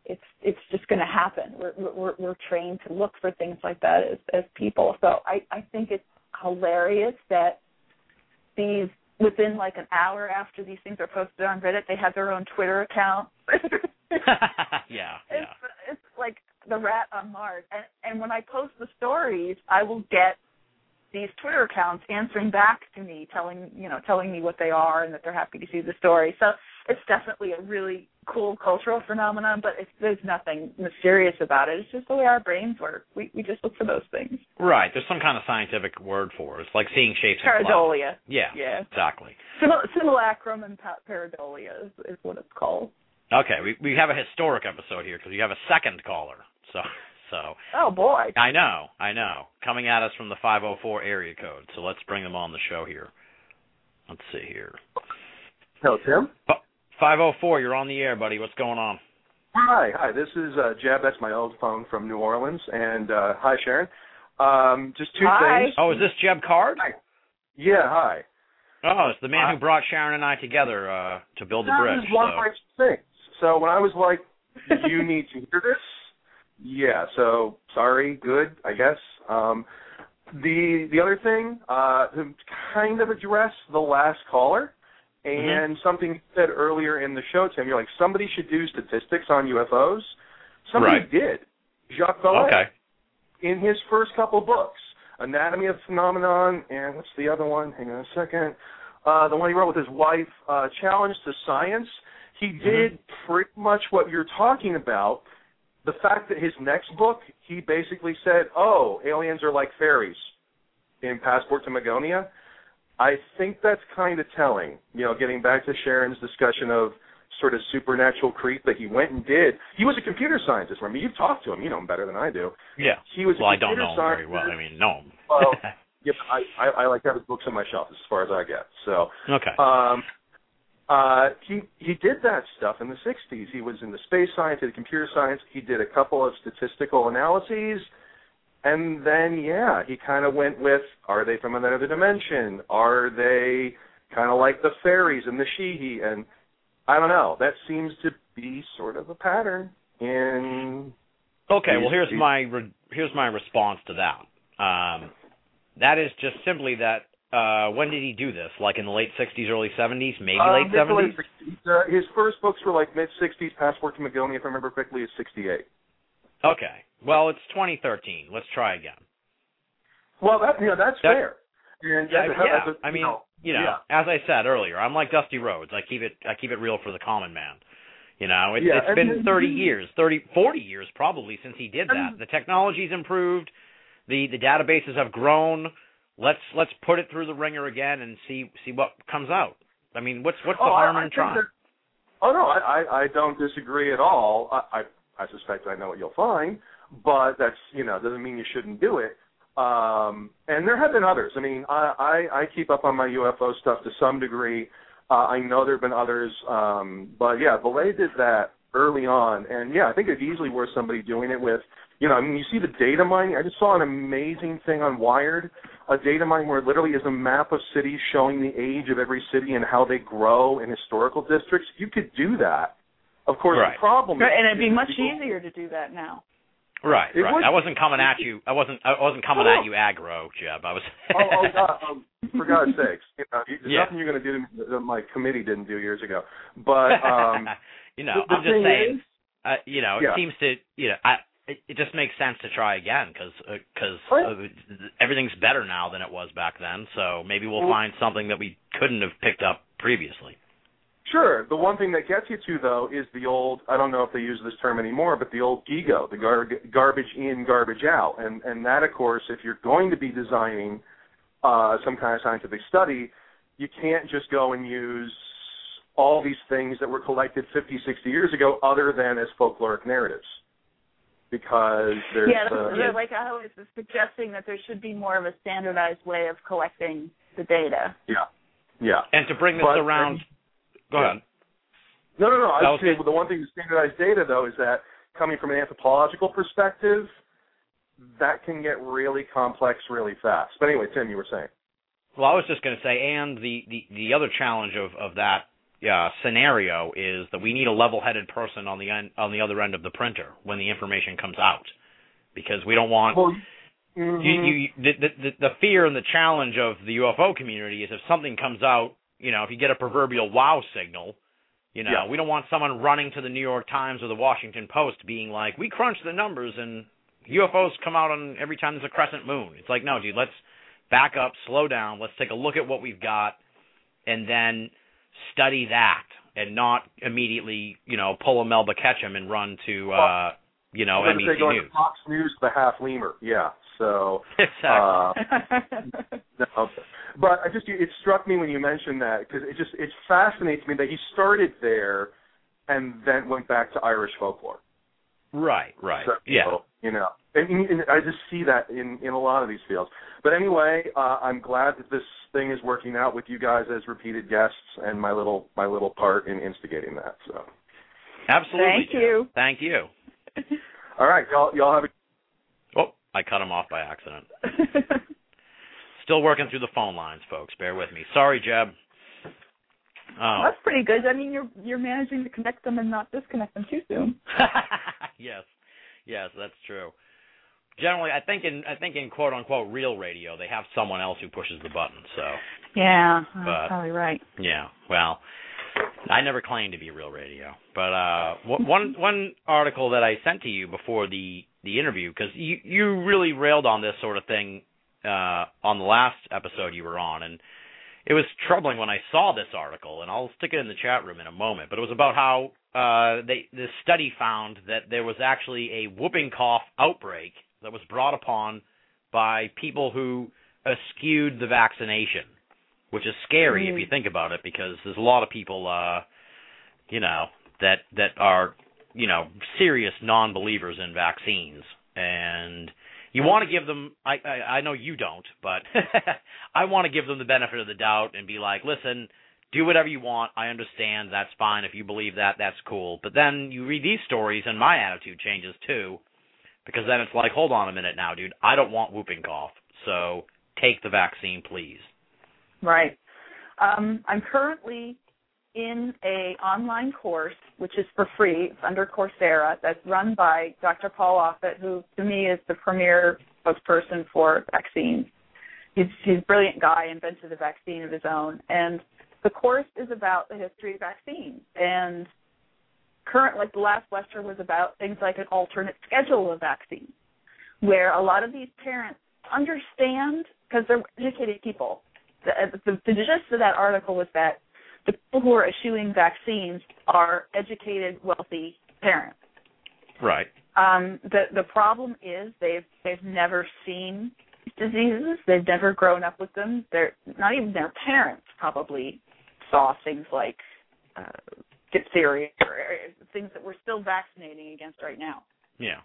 It's it's just going to happen. We're we're we're trained to look for things like that as as people. So I I think it's hilarious that these within like an hour after these things are posted on Reddit, they have their own Twitter account. *laughs* *laughs* yeah. It's Yeah. it's like the rat on Mars. And and when I post the stories, I will get these Twitter accounts answering back to me, telling you know, telling me what they are and that they're happy to see the story. So it's definitely a really cool cultural phenomenon, but it's, there's nothing mysterious about it. It's just the way our brains work. We we just look for those things. Right. There's some kind of scientific word for it. It's like seeing shapes. Pareidolia. Yeah. Yeah. Exactly. Simul- simulacrum and pa- pareidolia is, is what it's called. Okay. We we have a historic episode here because we have a second caller. So *laughs* so Oh boy. I know I know coming at us from the 504 area code. So let's bring them on the show here. Let's see here. Hello, Tim. Five oh four. You're on the air, buddy. What's going on? Hi, hi. This is uh, Jeb. That's my old phone from New Orleans. And uh, hi, Sharon. Um, just two Hi. things. Oh, is this Jeb Card? Hi. Yeah, hi. Oh, it's the man Uh, who brought Sharon and I together uh, to build the bridge. was one so- of my things. So when I was like, "You need to hear this," yeah. So sorry, good, I guess. Um, the the other thing, uh, to kind of address the last caller and something you said earlier in the show, Tim. You're like, somebody should do statistics on UFOs. Somebody Right. did. Jacques Vallée Okay. in his first couple books, Anatomy of Phenomenon, and what's the other one? Hang on a second. Uh, the one he wrote with his wife, uh, Challenge to Science. He did pretty much what you're talking about. The fact that his next book, he basically said, "Oh, aliens are like fairies." In Passport to Magonia, I think that's kind of telling. You know, getting back to Sharon's discussion of sort of supernatural creep that he went and did. He was a computer scientist. Remember, you've talked to him. You know him better than I do. Yeah. He was Well, I don't know him very well. I mean, know him. Well, *laughs* Yep, I, I, I like to have his books on my shelf as far as I get. So, okay. um, uh, he he did that stuff in the '60s. He was in the space science, he did computer science. He did a couple of statistical analyses, and then yeah, he kind of went with: Are they from another dimension? Are they kind of like the fairies and the Sidhe? And I don't know. That seems to be sort of a pattern in Okay, well here's these- my re- here's my response to that. Um, that is just simply that. Uh, when did he do this? Like in the late '60s, early '70s, maybe Uh, late '70s. 60s. Uh, his first books were like mid '60s. Passport to Magonia, if I remember correctly, is '68. Okay. Well, it's 2013. Let's try again. Well, that you know that's That- fair. And Yeah, as a- yeah. a- I mean, you you know, yeah. as I said earlier, I'm like Dusty Rhodes. I keep it I keep it real for the common man. You know, it, yeah. it's and been then- 30 years, 30 40 years probably since he did that. The technology's improved, the the databases have grown. Let's let's put it through the ringer again and see see what comes out. I mean, what's what's the oh, harm I, in trying? oh no, I, I I don't disagree at all. I, I I suspect I know what you'll find, but that's you know doesn't mean you shouldn't do it. Um, and there have been others. I mean, I, I I keep up on my UFO stuff to some degree. Uh, I know there have been others, um, but yeah, Vallée did that early on, and yeah, I think it's easily worth somebody doing it with. You know, I mean, you see the data mining. I just saw an amazing thing on Wired, a data mine where it literally is a map of cities showing the age of every city and how they grow in historical districts. You could do that. Of course, Right. the problem Right, is and it'd be much people- easier to do that now. Right, It right. would- I wasn't coming at you. I wasn't. I wasn't coming Oh. at you aggro, Jeb. I was. oh, oh God, um, for God's *laughs* sakes! You know, there's Yeah. nothing you're going to do to- that my committee didn't do years ago. But um, *laughs* you know, the I'm just saying. is- uh, you know, Yeah. it seems to. You know, I. It, it just makes sense to try again because because Oh, uh, everything's better now than it was back then. So maybe we'll Well- find something that we couldn't have picked up previously. Sure. The one thing that gets you to though is the old I don't know if they use this term anymore, but the old GIGO, the gar- garbage in, garbage out. And and that of course if you're going to be designing uh some kind of scientific study, you can't just go and use all these things that were collected 50, 60 years ago other than as folkloric narratives. Because there's yeah, uh, they're like I was suggesting that there should be more of a standardized way of collecting the data. yeah. Yeah. And to bring this But- around, go Yeah. ahead. No, no, no. I That was was saying the one thing with standardized data, though, is that coming from an anthropological perspective, that can get really complex really fast. But anyway, Tim, you were saying. Well, I was just going to say, and the, the, the other challenge of, of that uh, scenario is that we need a level-headed person on the end, on the other end of the printer when the information comes out, because we don't want Well, you, mhm. you, the, the the fear and the challenge of the UFO community is if something comes out, you know, if you get a proverbial wow signal, you know, Yeah. we don't want someone running to the New York Times or the Washington Post being like, "We crunched the numbers and UFOs come out on every time there's a crescent moon." It's like, no, dude, let's back up, slow down, let's take a look at what we've got, and then study that, and not immediately, you know, pull a Melba Ketchum and run to, uh, you know, I was gonna say NBC going News. to Fox News, the half lemur. Yeah. So. *laughs* exactly. Uh, no, *laughs* but I just it struck me when you mentioned that because it just it fascinates me that he started there and then went back to Irish folklore. right, right, So, yeah. You know, and, and I just see that in in a lot of these fields. But anyway, uh, I'm glad that this thing is working out with you guys as repeated guests, and my little my little part in instigating that. So, Absolutely. Thank Jeb. you. Thank you. *laughs* all right, y'all y'all have a Oh, I cut him off by accident. *laughs* Still working through the phone lines, folks. Bear with me. Sorry, Jeb. Oh. That's pretty good. I mean, you're you're managing to connect them and not disconnect them too soon. *laughs* yes, yes, that's true. Generally, I think in I think in quote unquote real radio, they have someone else who pushes the button. So Yeah, But- that's probably right. yeah, well, I never claimed to be real radio, but uh, one one article that I sent to you before the the interview because you you really railed on this sort of thing uh, on the last episode you were on, and it was troubling when I saw this article, and I'll stick it in the chat room in a moment. But it was about how uh, they this study found that there was actually a whooping cough outbreak that was brought upon by people who eschewed the vaccination, which is scary if Mm. you think about it, because there's a lot of people, uh, you know, that that are you know serious non-believers in vaccines, and you want to give them I, I I know you don't, but *laughs* I want to give them the benefit of the doubt and be like, listen, do whatever you want. I understand. That's fine. If you believe that, that's cool. But then you read these stories and my attitude changes too. Because then it's like, hold on a minute now, dude. I don't want whooping cough. So take the vaccine, please. Right. Um, I'm currently in a online course which is for free. It's under Coursera. That's run by Dr. Paul Offit, who to me is the premier spokesperson for vaccines. He's he's a brilliant guy, invented a vaccine of his own, and the course is about the history of vaccines. And current, like the last lecture was about things like an alternate schedule of vaccines, where a lot of these parents understand because they're educated people. The, the, the gist of that article was that the people who are eschewing vaccines are educated, wealthy parents. Right. Um, the the problem is they've they've never seen diseases. They've never grown up with them. They're not even their parents probably saw things like uh, diphtheria or or things that we're still vaccinating against right now. Yeah.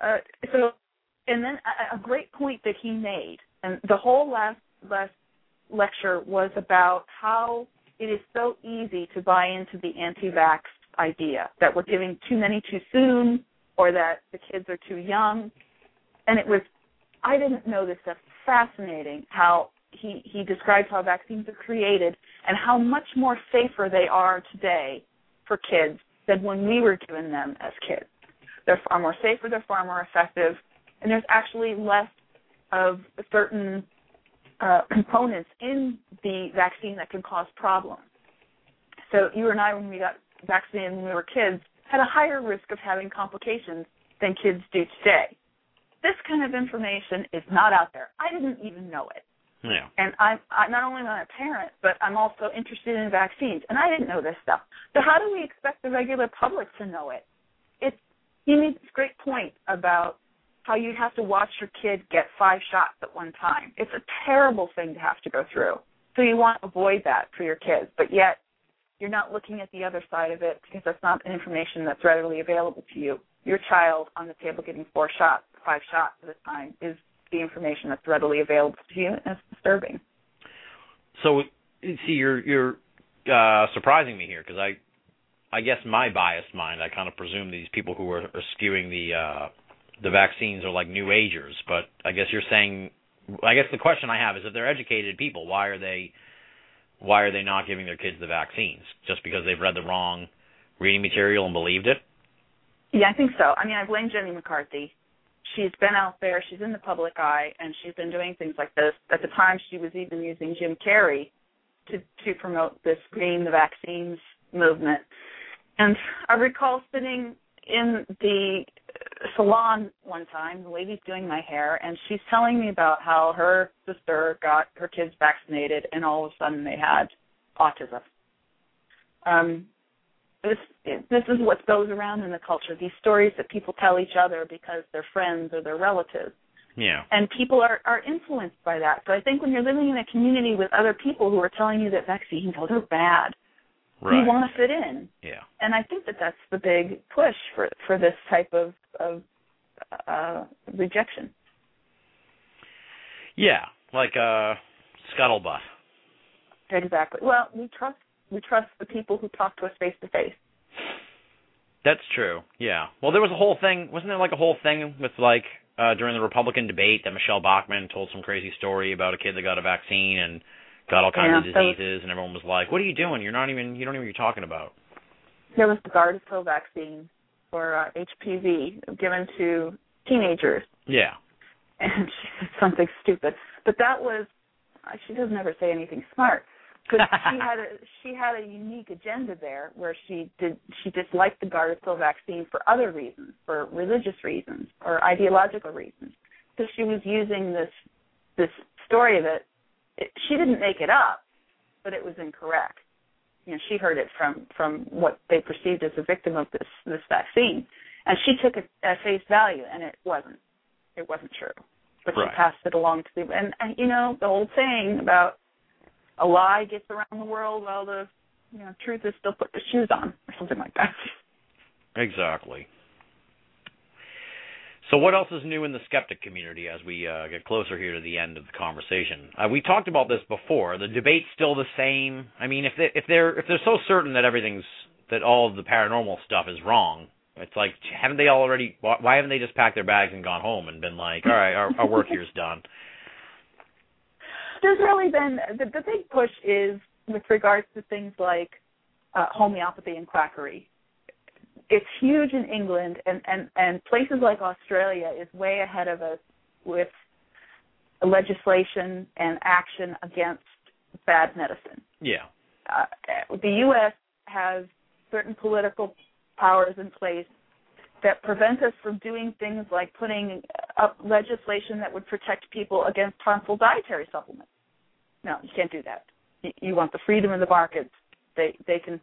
Uh, so, and then a, a great point that he made, and the whole last last lecture was about how it is so easy to buy into the anti-vax idea that we're giving too many too soon, or that the kids are too young. And it was, I didn't know this stuff. Fascinating how he he describes how vaccines are created and how much more safer they are today for kids than when we were given them as kids. They're far more safer, they're far more effective, and there's actually less of certain uh, *clears throat* components in the vaccine that can cause problems. So you and I, when we got vaccinated when we were kids, had a higher risk of having complications than kids do today. This kind of information is not out there. I didn't even know it. Yeah. And I'm I, not only am I a parent, but I'm also interested in vaccines, and I didn't know this stuff. So how do we expect the regular public to know it? It's he made this great point about how you have to watch your kid get five shots at one time. It's a terrible thing to have to go through. So you want to avoid that for your kids, but yet you're not looking at the other side of it because that's not information that's readily available to you. Your child on the table getting four shots, five shots at a time is the information that's readily available to you, and it's disturbing. So see, you're you're uh, surprising me here because I, I guess my biased mind, I kind of presume these people who are, are skewing the uh, the vaccines are like new agers. But I guess you're saying, I guess the question I have is, if they're educated people, why are they, why are they not giving their kids the vaccines? Just because they've read the wrong reading material and believed it? Yeah, I think so. I mean, I blame Jenny McCarthy. She's been out there, she's in the public eye, and she's been doing things like this. At the time, she was even using Jim Carrey to to promote this green the vaccines movement. And I recall sitting in the salon one time, the lady's doing my hair, and she's telling me about how her sister got her kids vaccinated, and all of a sudden they had autism. Um, this this is what goes around in the culture. These stories that people tell each other because they're friends or they're relatives, Yeah. and people are are influenced by that. So I think when you're living in a community with other people who are telling you that vaccines are bad, Right. you want to fit in. Yeah. And I think that that's the big push for for this type of of uh, rejection. Yeah, like uh, scuttlebutt. Exactly. Well, we trust we trust the people who talk to us face to face. That's true. Yeah. Well, there was a whole thing. Wasn't there like a whole thing with like uh during the Republican debate that Michelle Bachmann told some crazy story about a kid that got a vaccine and got all kinds Yeah, of was- diseases, and everyone was like, "What are you doing? You're not even. You don't even know what you're talking about." There was the Gardasil vaccine for uh, HPV given to teenagers, Yeah. and *laughs* she said something stupid. But that was uh, she doesn't ever say anything smart because she *laughs* had a she had a unique agenda there where she did she disliked the Gardasil vaccine for other reasons, for religious reasons or ideological reasons. So she was using this this story of it, she didn't make it up, but it was incorrect. You know, she heard it from from what they perceived as a victim of this this vaccine, and she took it at face value, and it wasn't it wasn't true. But Right. she passed it along to the and, and you know the old saying about a lie gets around the world while the you know truth is still put the shoes on or something like that. Exactly. So, what else is new in the skeptic community as we uh, get closer here to the end of the conversation? Uh, we talked about this before. The debate's still the same. I mean, if they if they're if they're so certain that everything's that all of the paranormal stuff is wrong, it's like haven't they already? Why haven't they just packed their bags and gone home and been like, all right, our, our work here's done? There's really been the, the big push is with regards to things like uh, homeopathy and quackery. It's huge in England, and, and, and places like Australia is way ahead of us with legislation and action against bad medicine. Yeah. uh, the U.S. has certain political powers in place that prevent us from doing things like putting up legislation that would protect people against harmful dietary supplements. No, you can't do that. You, you want the freedom of the markets. They they can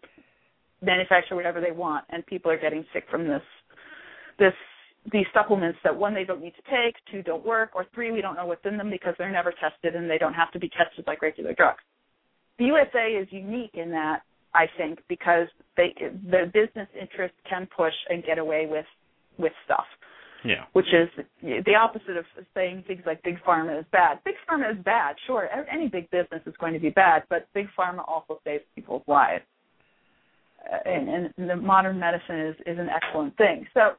manufacture whatever they want, and people are getting sick from this this these supplements that one they don't need to take, two don't work, or three we don't know what's in them because they're never tested and they don't have to be tested like regular drugs the USA is unique in that I think because they the business interests can push and get away with with stuff, Yeah. which is the opposite of saying things like big pharma is bad. Big pharma is bad, sure. Any big business is going to be bad, but big pharma also saves people's lives. Uh, and, and the modern medicine is is an excellent thing. So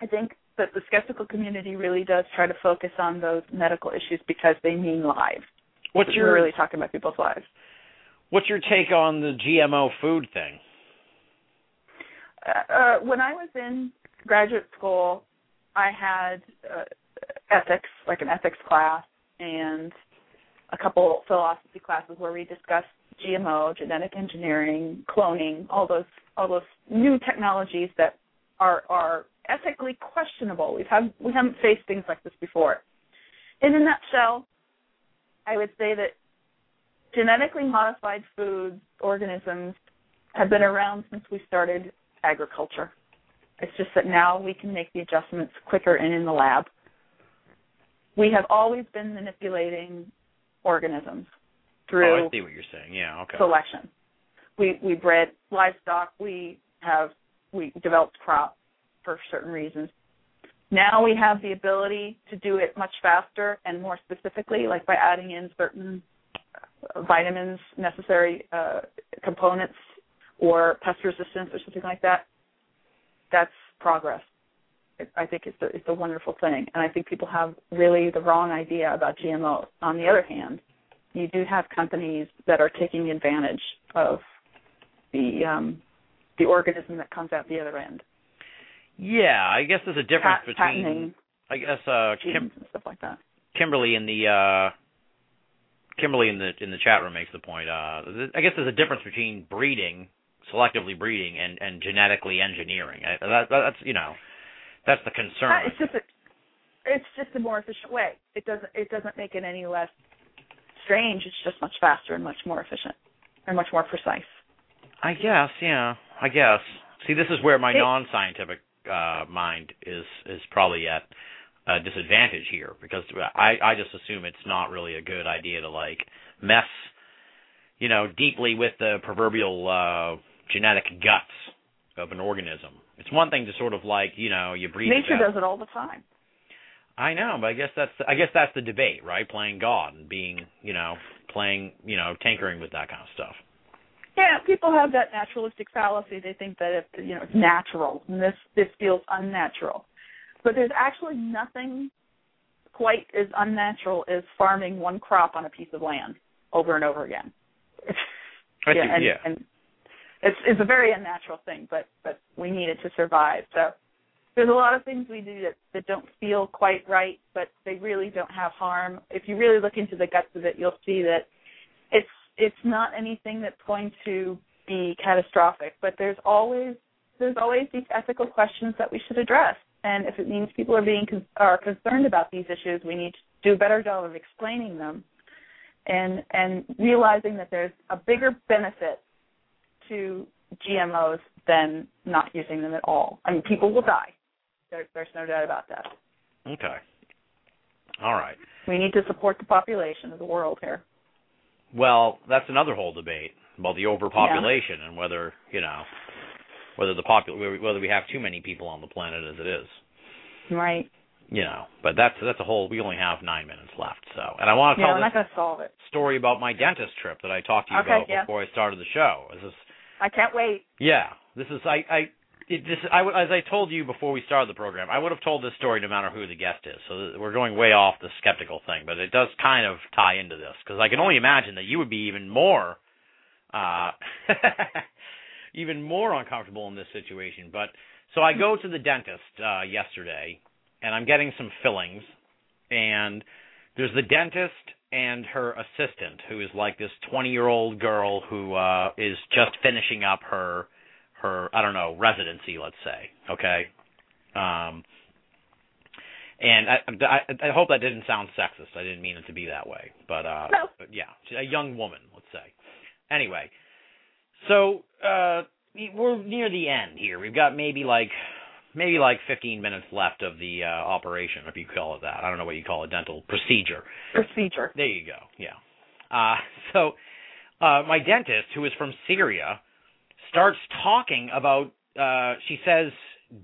I think that the skeptical community really does try to focus on those medical issues because they mean lives. What's We're really talking about people's lives. What's your take on the GMO food thing? uh, when I was in graduate school, I had uh, ethics, like an ethics class, and a couple philosophy classes where we discussed GMO, genetic engineering, cloning, all those all those new technologies that are are ethically questionable. We've had we haven't faced things like this before. In a nutshell, I would say that genetically modified foods, organisms, have been around since we started agriculture. It's just that now we can make the adjustments quicker and in the lab. We have always been manipulating organisms through Oh, I see what you're saying. Yeah. Okay. selection. We we bred livestock. We have we developed crops for certain reasons. Now we have the ability to do it much faster and more specifically, like by adding in certain vitamins, necessary uh, components, or pest resistance or something like that. That's progress. I think it's a, it's a wonderful thing, and I think people have really the wrong idea about GMOs. On the other hand, you do have companies that are taking advantage of the um, the organism that comes out the other end. Yeah, I guess there's a difference Pat- between. patenting I guess uh, Kim, and stuff like that. Kimberly in the uh, Kimberly in the in the chat room makes the point. Uh, th- I guess there's a difference between breeding, selectively breeding, and and genetically engineering. I, that, that's you know, that's the concern. It's just a, it's just a more efficient way. It doesn't it doesn't make it any less strange. It's just much faster and much more efficient and much more precise. I guess, yeah. I guess. See, this is where my non-scientific uh, mind is is probably at a disadvantage here because I I just assume it's not really a good idea to like mess, you know, deeply with the proverbial uh, genetic guts of an organism. It's one thing to sort of like you know you breathe. Nature does it all the time. I know, but I guess that's I guess that's the debate, right? Playing God and being you know playing you know tinkering with that kind of stuff. Yeah, people have that naturalistic fallacy. They think that it, you know it's natural, and this this feels unnatural. But there's actually nothing quite as unnatural as farming one crop on a piece of land over and over again. Yeah, and, yeah. and it's it's a very unnatural thing, but but we need it to survive. So there's a lot of things we do that that don't feel quite right, but they really don't have harm. If you really look into the guts of it, you'll see that it's it's not anything that's going to be catastrophic, but there's always there's always these ethical questions that we should address. And if it means people are being are concerned about these issues, we need to do a better job of explaining them and and realizing that there's a bigger benefit to GMOs than not using them at all. I mean, people will die. There, there's no doubt about that. Okay. All right. We need to support the population of the world here. Well, that's another whole debate about the overpopulation and whether you know whether the popul whether we have too many people on the planet as it is. Right. You know, but that's that's a whole. We only have nine minutes left, so and I want to Yeah, tell we're this not going to solve it. story about my dentist trip that I talked to you Okay, about yeah. before I started the show. This is I can't wait. yeah, this is I I it, this I as I told you before we started the program, I would have told this story no matter who the guest is. So we're going way off the skeptical thing, but it does kind of tie into this because I can only imagine that you would be even more uh *laughs* even more uncomfortable in this situation. But so I go to the dentist uh yesterday and I'm getting some fillings and there's the dentist and her assistant who is like this 20 year old girl who uh is just finishing up her her I don't know residency let's say okay um and I, I I hope that didn't sound sexist I didn't mean it to be that way but uh No. but yeah a young woman let's say anyway so uh we're near the end here we've got maybe like maybe like 15 minutes left of the uh operation if you call it that I don't know what you call a dental procedure Procedure. there you go. Yeah. Uh, *laughs* so uh, my dentist, who is from Syria, starts talking about. Uh, she says,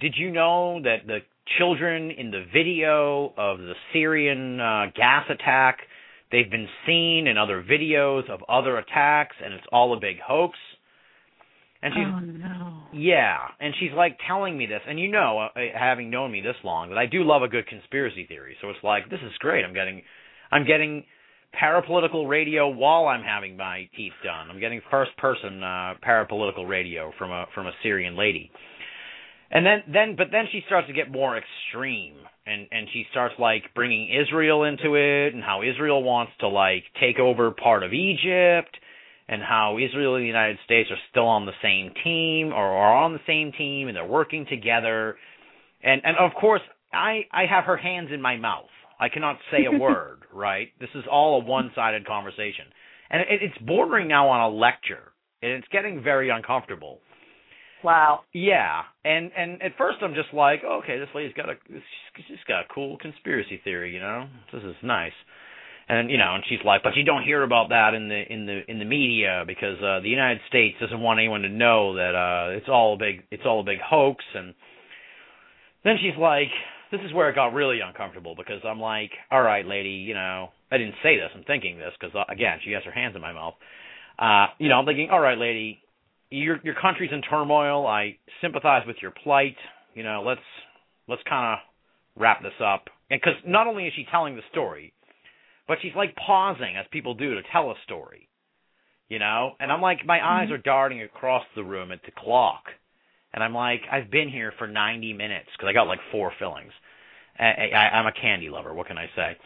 "Did you know that the children in the video of the Syrian uh, gas attack, they've been seen in other videos of other attacks, and it's all a big hoax?" And she's Oh no. yeah, and she's like telling me this, and you know, uh, having known me this long, that I do love a good conspiracy theory. So it's like this is great. I'm getting, I'm getting parapolitical radio while I'm having my teeth done. I'm getting first person uh, parapolitical radio from a from a Syrian lady. And then then but then she starts to get more extreme and and she starts like bringing Israel into it and how Israel wants to like take over part of Egypt and how Israel and the United States are still on the same team or are on the same team and they're working together. And and of course I I have her hands in my mouth. I cannot say a *laughs* word, right? This is all a one-sided conversation. And it, it's bordering now on a lecture and it's getting very uncomfortable. Wow. Yeah, and and at first I'm just like, okay, this lady's got a she's she's got a cool conspiracy theory, you know. This is nice. And you know, and she's like, but you don't hear about that in the in the in the media because uh the United States doesn't want anyone to know that uh it's all a big it's all a big hoax and then she's like this is where it got really uncomfortable because I'm like, all right, lady, you know, I didn't say this. I'm thinking this because uh, again, she has her hands in my mouth. Uh, you know, I'm thinking, all right, lady, your your country's in turmoil. I sympathize with your plight. You know, let's let's kind of wrap this up. And because not only is she telling the story, but she's like pausing as people do to tell a story. You know, and I'm like, my eyes are darting across the room at the clock, and I'm like, I've been here for 90 minutes because I got like four fillings. I, I, I'm a candy lover. What can I say?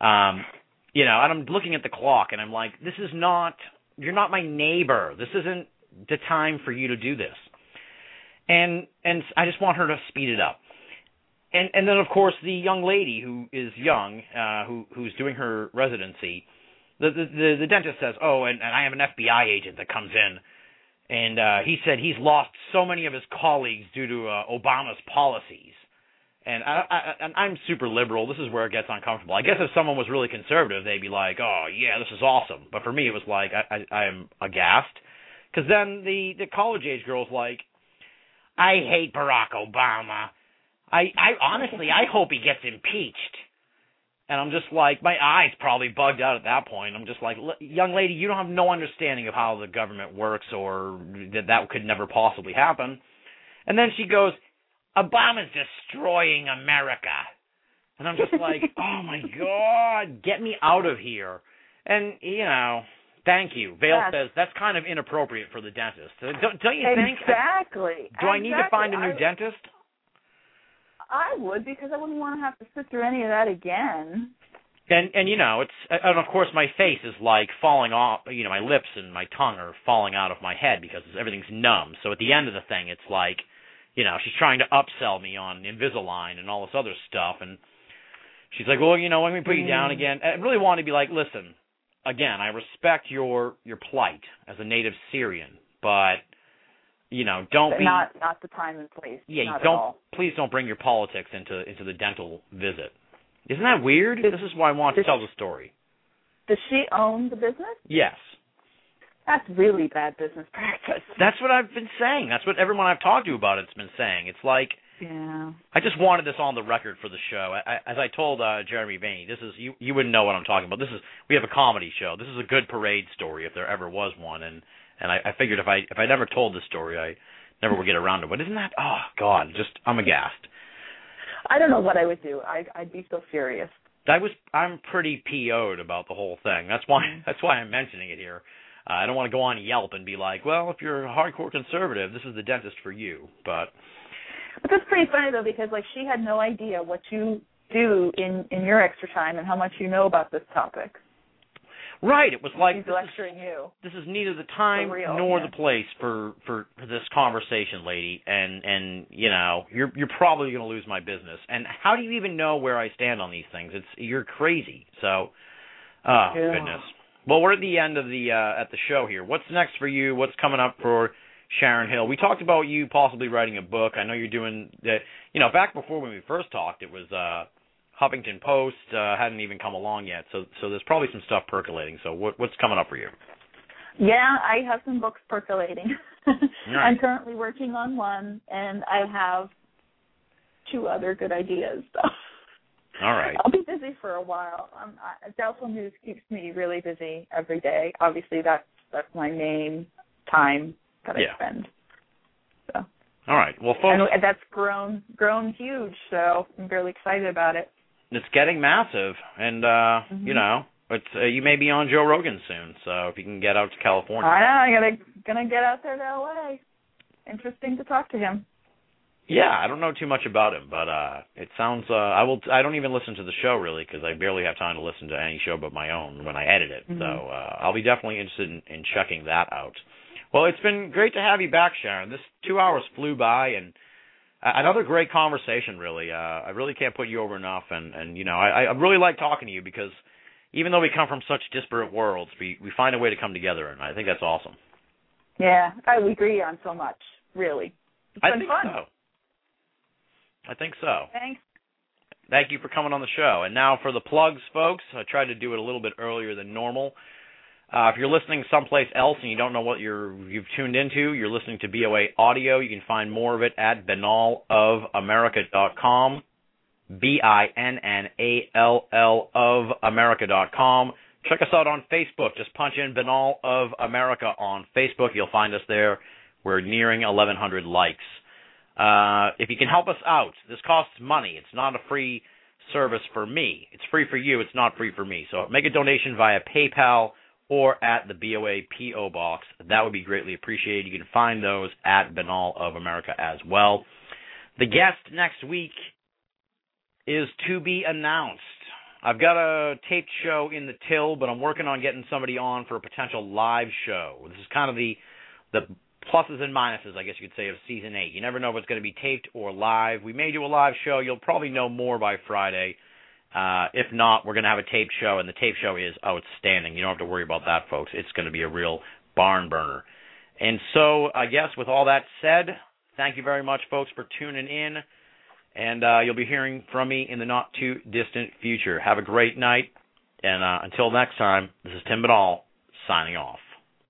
Um, you know, and I'm looking at the clock, and I'm like, this is not. You're not my neighbor. This isn't the time for you to do this. And and I just want her to speed it up. And and then of course the young lady who is young, uh, who who's doing her residency, the the the, the dentist says, oh, and, and I have an FBI agent that comes in, and uh, he said he's lost so many of his colleagues due to uh, Obama's policies. And I, I, and I'm super liberal. This is where it gets uncomfortable. I guess if someone was really conservative, they'd be like, "Oh yeah, this is awesome." But for me, it was like I, I, I'm aghast because then the the college age girl's like, I hate Barack Obama. I I honestly I hope he gets impeached. And I'm just like my eyes probably bugged out at that point. I'm just like, "L- young lady, you don't have no understanding of how the government works, or that that could never possibly happen. And then she goes, Obama's destroying America. And I'm just like, *laughs* oh my god, get me out of here. And you know, thank you. Vale Yes. says that's kind of inappropriate for the dentist. Don't, don't you think? Exactly. Do I need to find a new I- dentist? I would because I wouldn't want to have to sit through any of that again. And and you know, it's and of course my face is like falling off. You know, my lips and my tongue are falling out of my head because everything's numb. So at the end of the thing, it's like, you know, she's trying to upsell me on Invisalign and all this other stuff, and she's like, well, you know, let me put you down Mm. again. I really want to be like, listen, again, I respect your your plight as a native Syrian, but you know, don't But be not not the time and place. yeah, don't please don't bring your politics into into the dental visit. Isn't that weird? This is why I want to tell the story. Does she own the business? Yes. That's really bad business practice. That's what I've been saying. That's what everyone I've talked to about it's been saying. It's like Yeah. I just wanted this on the record for the show. I, I, as I told uh, Jeremy Vaeni, this is you. You wouldn't know what I'm talking about. This is we have a comedy show. This is a good parade story if there ever was one. And and I, I figured if I if I never told this story, I never would get around to it. But isn't that? Oh God, just I'm aghast. I don't know what I would do. I I'd be so furious. I was I'm pretty PO'd about the whole thing. That's why that's why I'm mentioning it here. Uh, I don't want to go on Yelp and be like, well, if you're a hardcore conservative, this is the dentist for you. But But that's pretty funny though because like she had no idea what you do in in your extra time and how much you know about this topic. Right, it was like She's this is, lecturing you. this is neither the time real, nor yeah. the place for, for for this conversation, lady. And and you know, you're you're probably going to lose my business. And how do you even know where I stand on these things? It's you're crazy. So, oh Yeah. goodness. Well, we're at the end of the uh, at the show here. What's next for you? What's coming up for Sharon Hill? We talked about you possibly writing a book. I know you're doing that. You know, back before when we first talked, it was uh, Huffington Post uh, hadn't even come along yet. So so there's probably some stuff percolating. So what what's coming up for you? Yeah, I have some books percolating. *laughs* right. I'm currently working on one, and I have two other good ideas. So *laughs* All right. I'll be busy for a while. Um, I, Doubtful News keeps me really busy every day. Obviously, that's that's my main time that Yeah. I spend. So All right. Well, folks, and that's grown grown huge. So I'm really excited about it. It's getting massive, and uh, you Mhm. know, it's uh, you may be on Joe Rogan soon. So if you can get out to California. I know. I gotta gonna get out there to LA. Interesting to talk to him. Yeah, I don't know too much about him, but uh it sounds uh I will I don't even listen to the show really cuz I barely have time to listen to any show but my own when I edit it. Mhm. So, uh I'll be definitely interested in, in checking that out. Well, it's been great to have you back, Sharon. This 2 hours flew by and another great conversation really. Uh I really can't put you over enough and and you know, I I really like talking to you because even though we come from such disparate worlds, we we find a way to come together and I think that's awesome. Yeah, I we agree on so much. Really, it's I been think fun. so. I think so. Thanks. Thank you for coming on the show. And now for the plugs, folks. I tried to do it a little bit earlier than normal. Uh, if you're listening someplace else and you don't know what you're you've tuned into, you're listening to BOA Audio. You can find more of it at binnallofamerica.com. B I N N A L L of America.com. Check us out on Facebook. Just punch in Binnall of America on Facebook. You'll find us there. We're nearing 1,100 likes. Uh, if you can help us out, this costs money. It's not a free service for me. It's free for you. It's not free for me. So make a donation via PayPal or at the BOA PO box. That would be greatly appreciated. You can find those at Binnall of America as well. The guest next week is to be announced. I've got a taped show in the till, but I'm working on getting somebody on for a potential live show. This is kind of the the pluses and minuses, I guess you could say, of season eight. You never know if it's going to be taped or live. We may do a live show. You'll probably know more by Friday. Uh, if not, we're going to have a tape show, and the tape show is outstanding. You don't have to worry about that, folks. It's going to be a real barn burner. And so, I guess with all that said, thank you very much, folks, for tuning in. And uh, you'll be hearing from me in the not too distant future. Have a great night. And uh, until next time, this is Tim Binnall signing off.